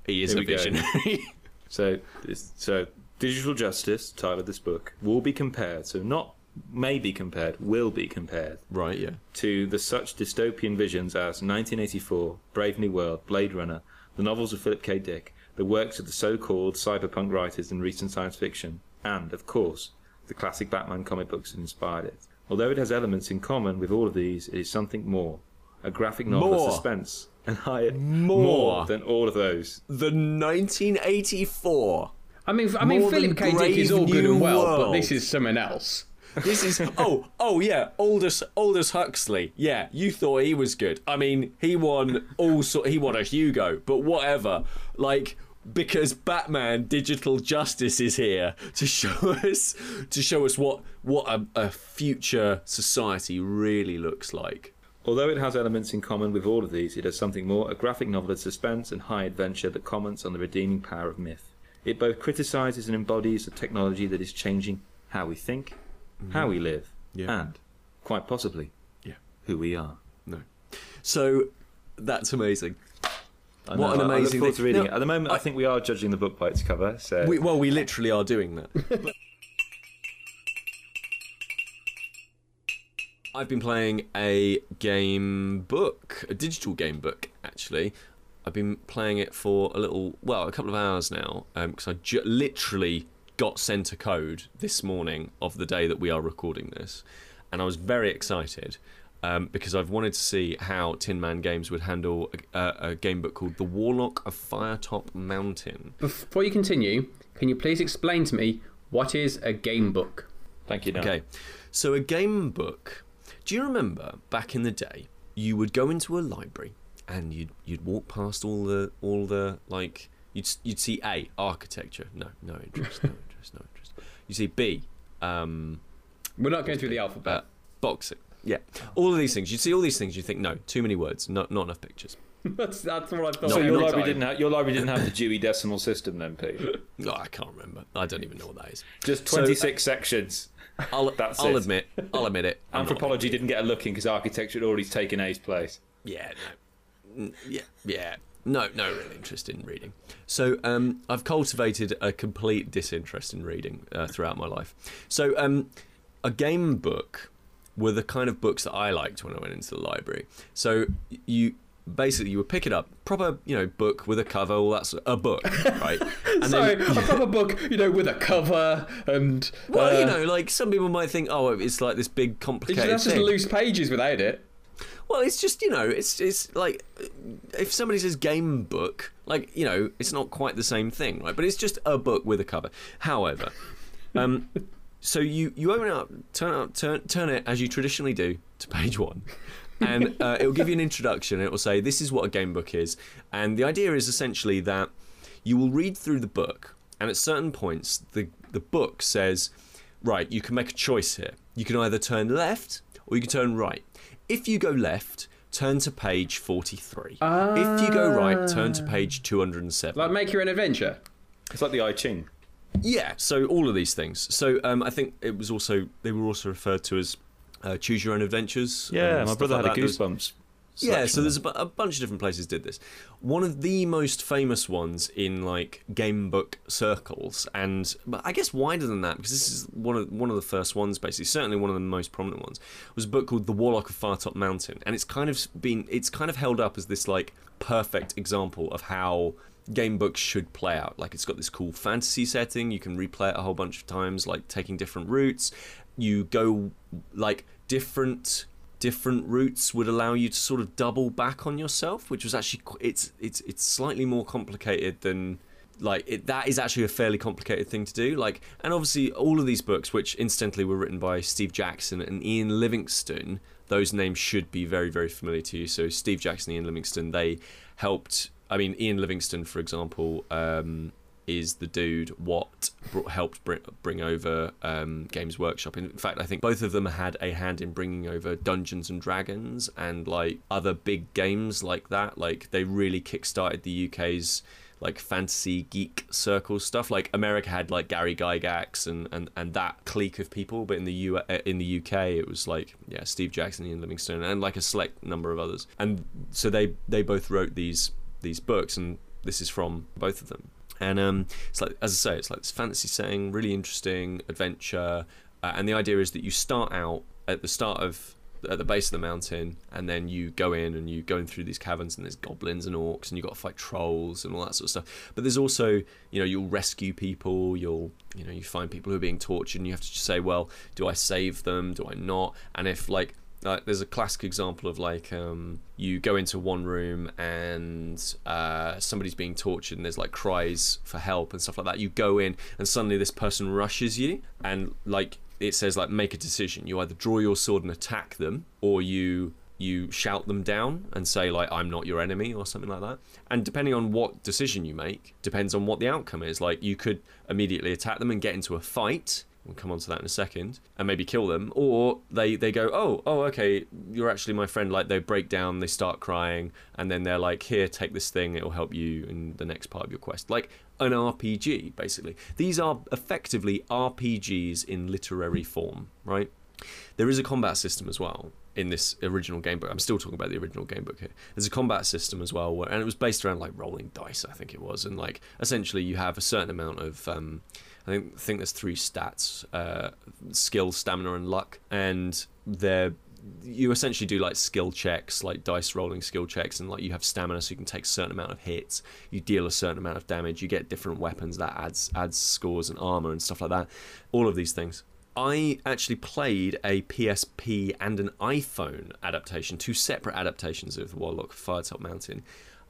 He is Here a visionary. So, this- so Digital Justice, title of this book, will be compared. So not may be compared, will be compared Right, yeah. to the such dystopian visions as 1984, Brave New World, Blade Runner, the novels of Philip K. Dick, the works of the so-called cyberpunk writers in recent science fiction, and, of course, the classic Batman comic books that inspired it. Although it has elements in common with all of these, it is something more. A graphic novel More. of suspense and higher More. than all of those. The 1984. I mean, I mean, Philip K. Dick is all good and well, but this is something else. This is oh oh yeah Aldous Aldous Huxley. Yeah you thought he was good. I mean he won all sort he won a Hugo but whatever. Like because Batman Digital Justice is here to show us to show us what what a, a future society really looks like. Although it has elements in common with all of these, it has something more a graphic novel of suspense and high adventure that comments on the redeeming power of myth. It both criticizes and embodies a technology that is changing how we think, how we mm. live, Yeah. and, quite possibly, yeah who we are. no so that's amazing I What an I- I look amazing forward to reading No, it. At the moment, I, think we are judging the book by its cover. So we, well we literally are doing that I've been playing a game book, a digital game book, actually. I've been playing it for a little, well, a couple of hours now, um, because I ju- literally got sent a code this morning of the day that we are recording this, and I was very excited um, because I've wanted to see how Tin Man Games would handle a, a, a game book called The Warlock of Firetop Mountain. Before you continue, can you please explain to me what is a game book? thank you. Dan. Okay, so a game book. Do you remember back in the day, you would go into a library and you'd you'd walk past all the all the like you'd you'd see A architecture, no no interest, no interest, no interest. You see B, um, We're not going through the uh, alphabet. boxing. Yeah, all of these things. You see all these things. You think no, too many words, not not enough pictures. that's that's what I thought. So your library time. didn't have your library didn't have the Dewey Decimal System then, Pete. No, I can't remember. I don't even know what that is. Just So, twenty six sections. I'll That's I'll it. admit I'll admit it. I'm Anthropology didn't get a look in because architecture had already taken A's place. Yeah, no. Yeah, yeah. No, no real interest in reading. So um, I've cultivated a complete disinterest in reading uh, throughout my life. So um, a game book were the kind of books that I liked when I went into the library. So you basically you would pick it up, proper you know book with a cover, all that sort a book, right? And So a proper book, you know, with a cover and well, uh, you know, like some people might think, oh, it's like this big complicated that's just thing. loose pages without it. Well, it's just you know, it's it's like if somebody says game book, like you know, it's not quite the same thing, right? But it's just a book with a cover. However, um, so you you open it up, turn up, turn turn it as you traditionally do to page one, and uh, it will give you an introduction. It will say this is what a game book is, and the idea is essentially that you will read through the book, and at certain points, the the book says, right, you can make a choice here. You can either turn left or you can turn right. If you go left, turn to page 43. If you go right, turn to page 207. Like make your own adventure. It's like the I Ching. Yeah, so all of these things. So um, I think it was also they were also referred to as uh, choose your own adventures. Yeah, my brother like had a that. There was- goosebumps. Yeah, so there's a, a bunch of different places did this. One of the most famous ones in like game book circles, and but I guess wider than that because this is one of one of the first ones, basically, certainly one of the most prominent ones, was a book called The Warlock of Firetop Mountain, and it's kind of been it's kind of held up as this like perfect example of how game books should play out. Like it's got this cool fantasy setting, you can replay it a whole bunch of times, like taking different routes. You go like different different routes would allow you to sort of double back on yourself, which was actually it's it's it's slightly more complicated than like it, that is actually a fairly complicated thing to do. Like, and obviously all of these books, which incidentally were written by Steve Jackson and Ian Livingstone, those names should be very very familiar to you. So Steve Jackson, and Ian Livingstone, they helped. I mean, Ian Livingstone, for example. Um, is the dude what br- helped bring, bring over um, Games Workshop. In fact, I think both of them had a hand in bringing over Dungeons and Dragons and like other big games like that. Like they really kickstarted the UK's like fantasy geek circle stuff. Like America had like Gary Gygax and, and, and that clique of people, but in the U uh, in the UK it was like yeah Steve Jackson, Ian Livingstone, and like a select number of others. And so they they both wrote these these books, and this is from both of them. And um, it's like, as I say, it's like this fantasy setting, really interesting adventure. uh, and the idea is that you start out at the start of at the base of the mountain, and then you go in and you go in through these caverns, and there's goblins and orcs, and you've got to fight trolls and all that sort of stuff. But there's also, you know, you'll rescue people, you'll, you know, you find people who are being tortured, and you have to just say, well, do I save them? Do I not? And if like like there's a classic example of like um, you go into one room and uh, somebody's being tortured and there's like cries for help and stuff like that. You go in and suddenly this person rushes you and like it says like make a decision. You either draw your sword and attack them or you you shout them down and say like i'm not your enemy or something like that. And depending on what decision you make depends on what the outcome is. Like you could immediately attack them and get into a fight We'll come on to that in a second, and maybe kill them. Or they they go, oh oh okay, you're actually my friend. Like they break down, they start crying, and then they're like, here, take this thing. It'll help you in the next part of your quest. Like an RPG, basically. These are effectively RPGs in literary form, right? There is a combat system as well in this original game book. I'm still talking about the original game book here. There's a combat system as well, where, and it was based around like rolling dice, I think it was, and like essentially you have a certain amount of um, I think, I think there's three stats: uh, skill, stamina, and luck. And they're you essentially do like skill checks, like dice rolling skill checks, and like you have stamina, so you can take a certain amount of hits. You deal a certain amount of damage. You get different weapons that adds adds scores and armor and stuff like that. All of these things. I actually played a PSP and an iPhone adaptation, two separate adaptations of the Warlock Firetop Mountain,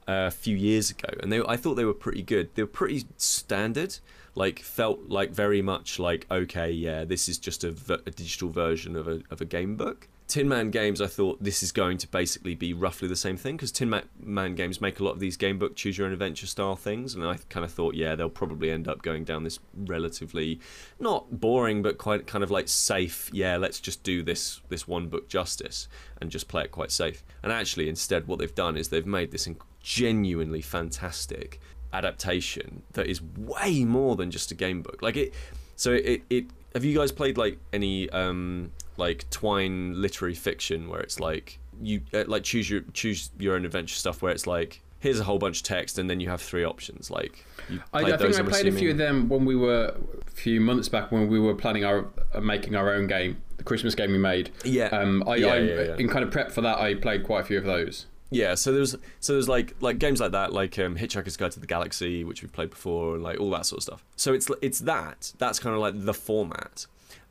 a few years ago, and they I thought they were pretty good. They were pretty standard, like felt like very much like okay, yeah, this is just a, digital version of a of a game book. Tin Man Games, I thought this is going to basically be roughly the same thing because Tin Man Games make a lot of these game book choose your own adventure style things, and I kind of thought, yeah, they'll probably end up going down this relatively not boring but quite kind of like safe. Yeah, let's just do this this one book justice and just play it quite safe. And actually, instead, what they've done is they've made this genuinely fantastic adaptation that is way more than just a game book. Like it, so it it. Have you guys played like any um like Twine literary fiction where it's like you uh, like choose your choose your own adventure stuff where it's like here's a whole bunch of text and then you have three options like I, I, think i played assuming... a few of them when we were a few months back when we were planning our uh, making our own game the christmas game we made yeah um i, yeah, I yeah, yeah. in kind of prep for that i played quite a few of those yeah, so there's so there's like like games like that, like um, Hitchhiker's Guide to the Galaxy, which we've played before, and like all that sort of stuff. So it's it's that that's kind of like the format,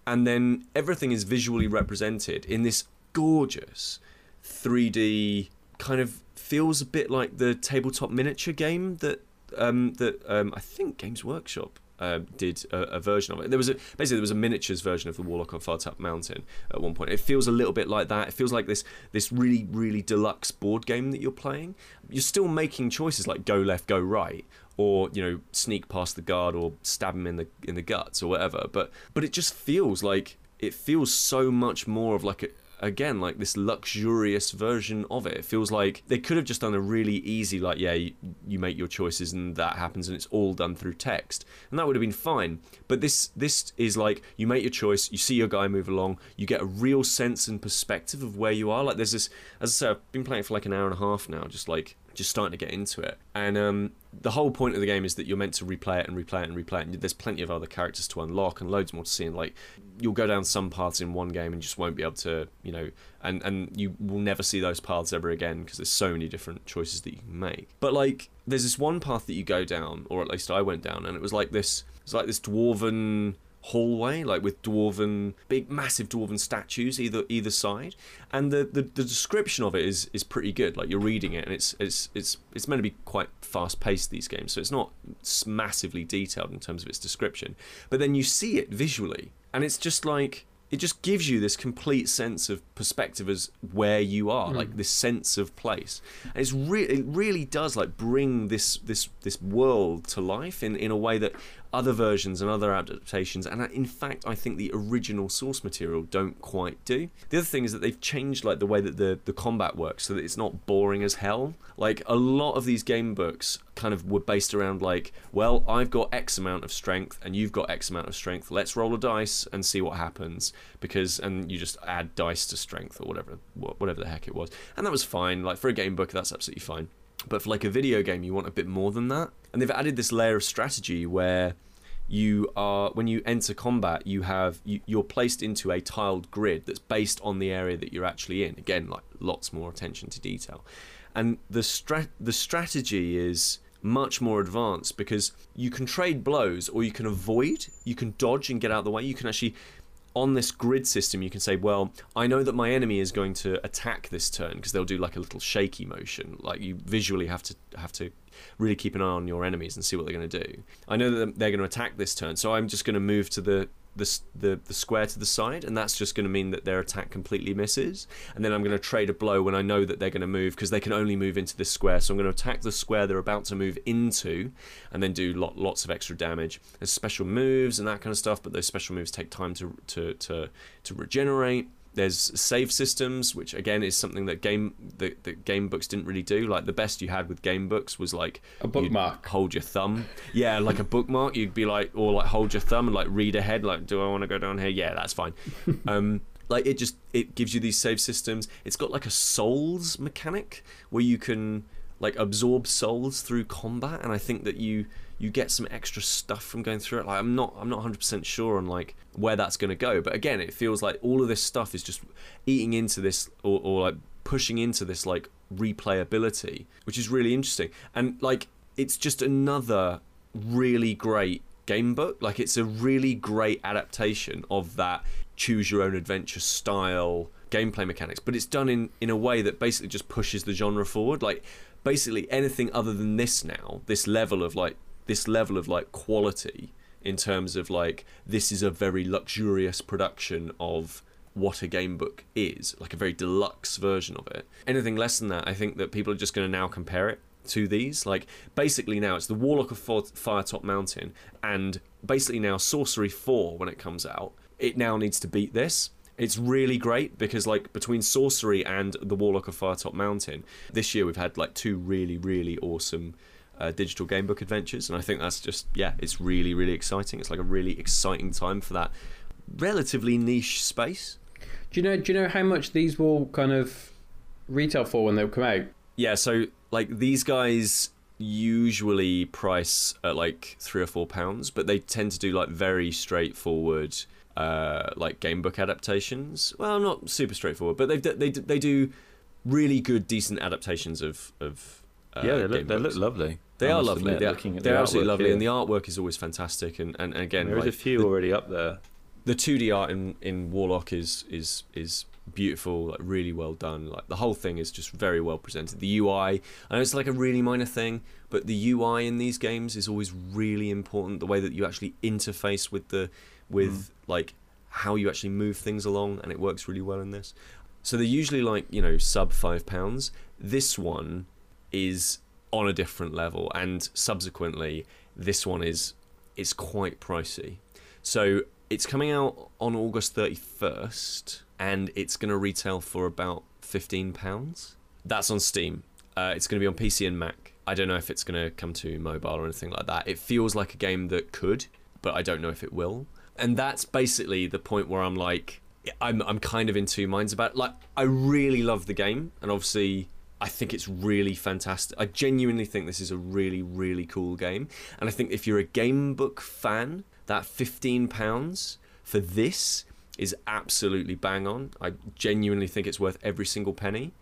and then everything is visually represented in this gorgeous 3D kind of feels a bit like the tabletop miniature game that um, that um, I think Games Workshop uh, did a, a, version of it. There was a basically there was a miniatures version of the Warlock on Firetop Mountain at one point. It feels a little bit like that. It feels like this this really really deluxe board game that you're playing. You're still making choices like go left, go right, or you know sneak past the guard or stab him in the in the guts or whatever. But but it just feels like it feels so much more of like a, again like this luxurious version of it. It feels like they could have just done a really easy like yeah you, you, make your choices and that happens and it's all done through text and that would have been fine. But this this is like you make your choice, you see your guy move along, you get a real sense and perspective of where you are. Like there's this as I said I've been playing for like an hour and a half now, just like just starting to get into it. And um, the whole point of the game is that you're meant to replay it and replay it and replay it. And there's plenty of other characters to unlock and loads more to see. And like, you'll go down some paths in one game and just won't be able to, you know, and and you will never see those paths ever again because there's so many different choices that you can make. But like, there's this one path that you go down, or at least I went down, and it was like this. It's like this dwarven hallway, like with dwarven, big, massive dwarven statues either either side, and the, the, the description of it is is pretty good. Like you're reading it, and it's it's it's it's meant to be quite fast paced these games, so it's not massively detailed in terms of its description, but then you see it visually, and it's just like it just gives you this complete sense of perspective as where you are, mm. like this sense of place. And it's re- it really does like bring this this this world to life in, in a way that other versions and other adaptations, and in fact, I think the original source material don't quite do. The other thing is that they've changed like the way that the the combat works, so that it's not boring as hell. Like a lot of these game books kind of were based around like, well, I've got X amount of strength and you've got X amount of strength. Let's roll a dice and see what happens because and you just add dice to strength or whatever whatever the heck it was, and that was fine. Like for a game book, that's absolutely fine. But for like a video game, you want a bit more than that. And they've added this layer of strategy where you are when you enter combat, you have you, you're placed into a tiled grid that's based on the area that you're actually in. Again, like lots more attention to detail, and the strat the strategy is much more advanced because you can trade blows or you can avoid, you can dodge and get out of the way. You can actually on this grid system, you can say, well, I know that my enemy is going to attack this turn because they'll do like a little shaky motion. Like you visually have to have to really keep an eye on your enemies and see what they're going to do. I know that they're going to attack this turn, so I'm just going to move to the the, the, the square to the side, and that's just going to mean that their attack completely misses. And then I'm going to trade a blow when I know that they're going to move because they can only move into this square. So I'm going to attack the square they're about to move into, and then do lot, lots of extra damage. There's special moves and that kind of stuff, but those special moves take time to to to, to regenerate. There's save systems, which again is something that game that, that game books didn't really do. Like the best you had with game books was like A bookmark. hold your thumb. Yeah, like a bookmark. You'd be like, or like hold your thumb and like read ahead. Like, do I want to go down here? Yeah, that's fine. um, like it just it gives you these save systems. It's got like a souls mechanic where you can like absorb souls through combat, and I think that you you get some extra stuff from going through it. Like I'm not I'm not 100 percent sure on like where that's going to go, but again, it feels like all of this stuff is just eating into this or, or like pushing into this like replayability, which is really interesting. And like it's just another really great game book. Like it's a really great adaptation of that choose your own adventure style gameplay mechanics, but it's done in in a way that basically just pushes the genre forward. Like basically anything other than this now, this level of like this level of like quality in terms of like this is a very luxurious production of what a game book is, like a very deluxe version of it. Anything less than that, I think that people are just going to now compare it to these. Like basically now it's the Warlock of Firetop Mountain, and basically now Sorcery Four when it comes out, it now needs to beat this. It's really great because like between Sorcery and the Warlock of Firetop Mountain, this year we've had like two really really awesome. Uh, digital game book adventures, and I think that's just yeah, it's really really exciting. It's like a really exciting time for that relatively niche space. Do you know? Do you know how much these will kind of retail for when they'll come out? Yeah, so like these guys usually price at like three or four pounds, but they tend to do like very straightforward, uh, like game book adaptations. Well, not super straightforward, but they they they do really good, decent adaptations of of. Uh, yeah, they look, they look lovely. They I are lovely. admit, looking at they're the absolutely artwork lovely, and the artwork is always fantastic. And, and, and again, There is like, a few already up there. the 2D art in, in Warlock is is is beautiful, like really well done. Like the whole thing is just very well presented. The UI, I know it's like a really minor thing, but the UI in these games is always really important. The way that you actually interface with the with like how you actually move things along, and it works really well in this. So they're usually like you know sub five pounds. This one is on a different level, and subsequently this one is is quite pricey. So it's coming out on August 31st and it's going to retail for about £15. That's on Steam. Uh, it's going to be on PC and Mac. I don't know if it's going to come to mobile or anything like that. It feels like a game that could, but I don't know if it will. And that's basically the point where I'm like, I'm, I'm kind of in two minds about it. Like, I really love the game, and obviously, I think it's really fantastic. I genuinely think this is a really, really cool game. And I think if you're a game book fan, that £15 for this is absolutely bang on. I genuinely think it's worth every single penny.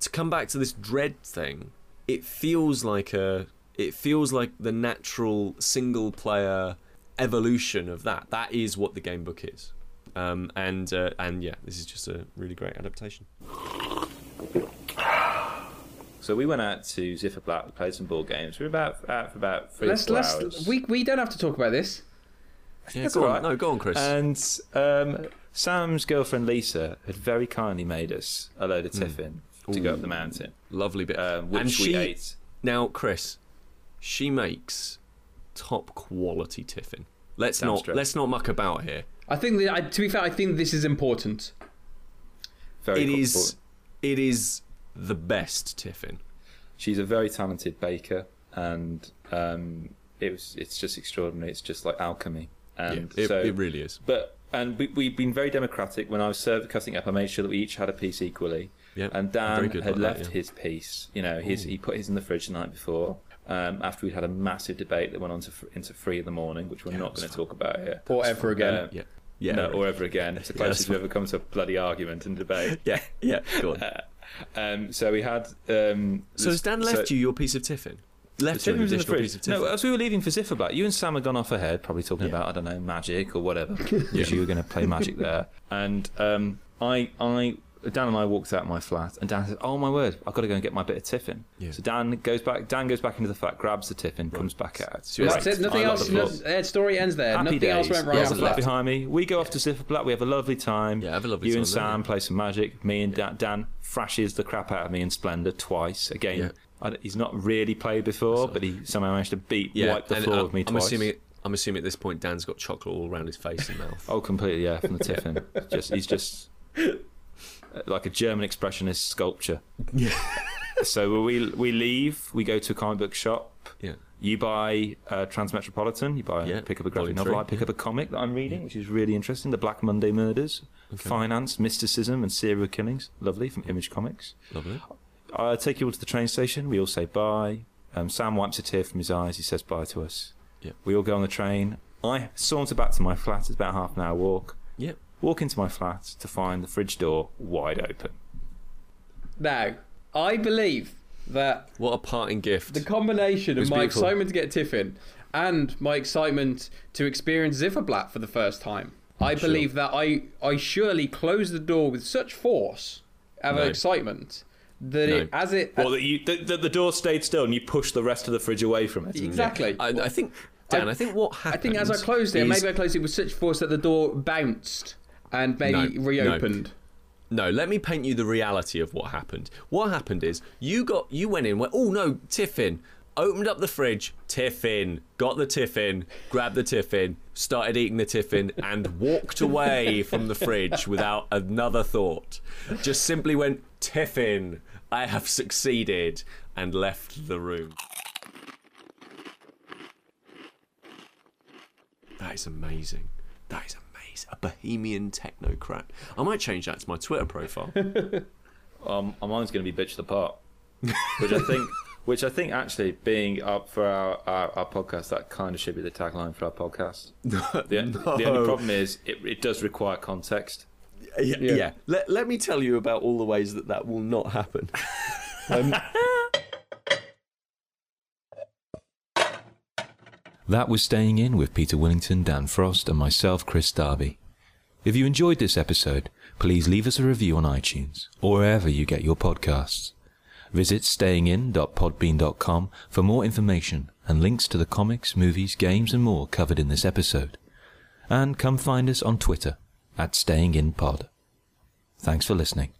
To come back to this dread thing, it feels like a it feels like the natural single player evolution of that. That is what the game book is. Um, and uh, and yeah, this is just a really great adaptation. So we went out to Ziferblat, we played some board games. We were about out for about 3 Let's 4 let's hours. we we don't have to talk about this. Yeah, That's go all on. right. No, go on, Kris. And um, Sam's girlfriend Lisa had very kindly made us a load of tiffin to go up the mountain, Lovely bit. um, which and we she ate. now, Kris, she makes top quality tiffin. Let's Sounds not true. let's not muck about here. I think that I, to be fair, I think this is important. Very It cool- is it is the best tiffin. She's a very talented baker, and um, it was it's just extraordinary. It's just like alchemy. And yeah, it, so, it really is. but and we, we've been very democratic. When I was served cutting up, I made sure that we each had a piece equally. Yeah, And Dan had like that, left yeah. his piece. You know, his Ooh. he put his in the fridge the night before. Um, after we'd had a massive debate that went on to fr- into three in the morning, which we're Yeah, not going to talk about here. Or ever again. Uh, Yeah. Yeah. no, or ever again. It's the Yeah, closest we've ever come to a bloody argument and debate. yeah. Yeah. Go on. Um, so we had. Um, So has Dan left so- you your piece of tiffin? Left you an in the additional fridge. piece of tiffin? No, as we were leaving for Ziferblat, you and Sam had gone off ahead, probably talking Yeah. about I don't know magic or whatever, because you were going to play magic there. And um, I, I, Dan and I walked out my flat, and Dan says, "Oh my word, I've got to go and get my bit of tiffin." Yeah. So Dan goes back. Dan goes back into the flat, grabs the tiffin, comes back out. So That's Right. it. Nothing I else. the floor. uh, story ends there. Happy nothing days. else went wrong. There's a flat behind me. We go off to Ziferblat. We have a lovely time. Yeah, have a lovely you time and Sam play some magic. Me and Dan, Dan thrashes the crap out of me in Splendor twice. Again, Yeah. I he's not really played before, but he somehow managed to beat, yeah. wipe the and, floor uh, with me I'm twice. assuming. I'm assuming at this point Dan's got chocolate all around his face and mouth. Oh, completely, yeah, from the tiffin. just he's just like a German expressionist sculpture. Yeah. So we we leave, we go to a comic book shop. Yeah. You buy uh, Transmetropolitan. You buy Yeah, pick up a graphic novel. three, I pick yeah. up a comic that I'm reading, which is really interesting. The Black Monday Murders, finance, mysticism, and serial killings. Lovely from Image Comics. Lovely. I take you all to the train station. We all say bye. Um, Sam wipes a tear from his eyes. He says bye to us. Yeah. We all go on the train. I saunter back to my flat. It's about half an hour walk. Yeah. Walk into my flat to find the fridge door wide open. Now, I believe that What a parting gift. the combination of was my beautiful. excitement to get Tiffin and my excitement to experience Ziferblat for the first time, I Sure. believe that I, I surely closed the door with such force out of No. excitement that No. it, as it. Well, that you, the, the, the door stayed still and you pushed the rest of the fridge away from it. exactly. I, I think Dan. I, think what happened. I happened. think as I closed it, is- maybe I closed it with such force that the door bounced and maybe No, no. reopened. No, let me paint you the reality of what happened. What happened is you got you went in, went, oh no, tiffin. Opened up the fridge, tiffin, got the tiffin, grabbed the tiffin, started eating the tiffin, and walked away from the fridge without another thought. Just simply went, tiffin, I have succeeded, and left the room. That is amazing. That is amazing. A bohemian technocrat. I might change that to my Twitter profile. Um, mine's going to be bitch the pot, which I think, which I think actually being up for our, our, our podcast, that kind of should be the tagline for our podcast. The, the only problem is it, it does require context. yeah, Yeah. yeah. Let, let me tell you about all the ways that that will not happen. um, That was Staying In with Peter Willington, Dan Frost, and myself, Kris Darby. If you enjoyed this episode, please leave us a review on iTunes or wherever you get your podcasts. Visit stayingin.podbean.com for more information and links to the comics, movies, games, and more covered in this episode. And come find us on Twitter at stayinginpod. Thanks for listening.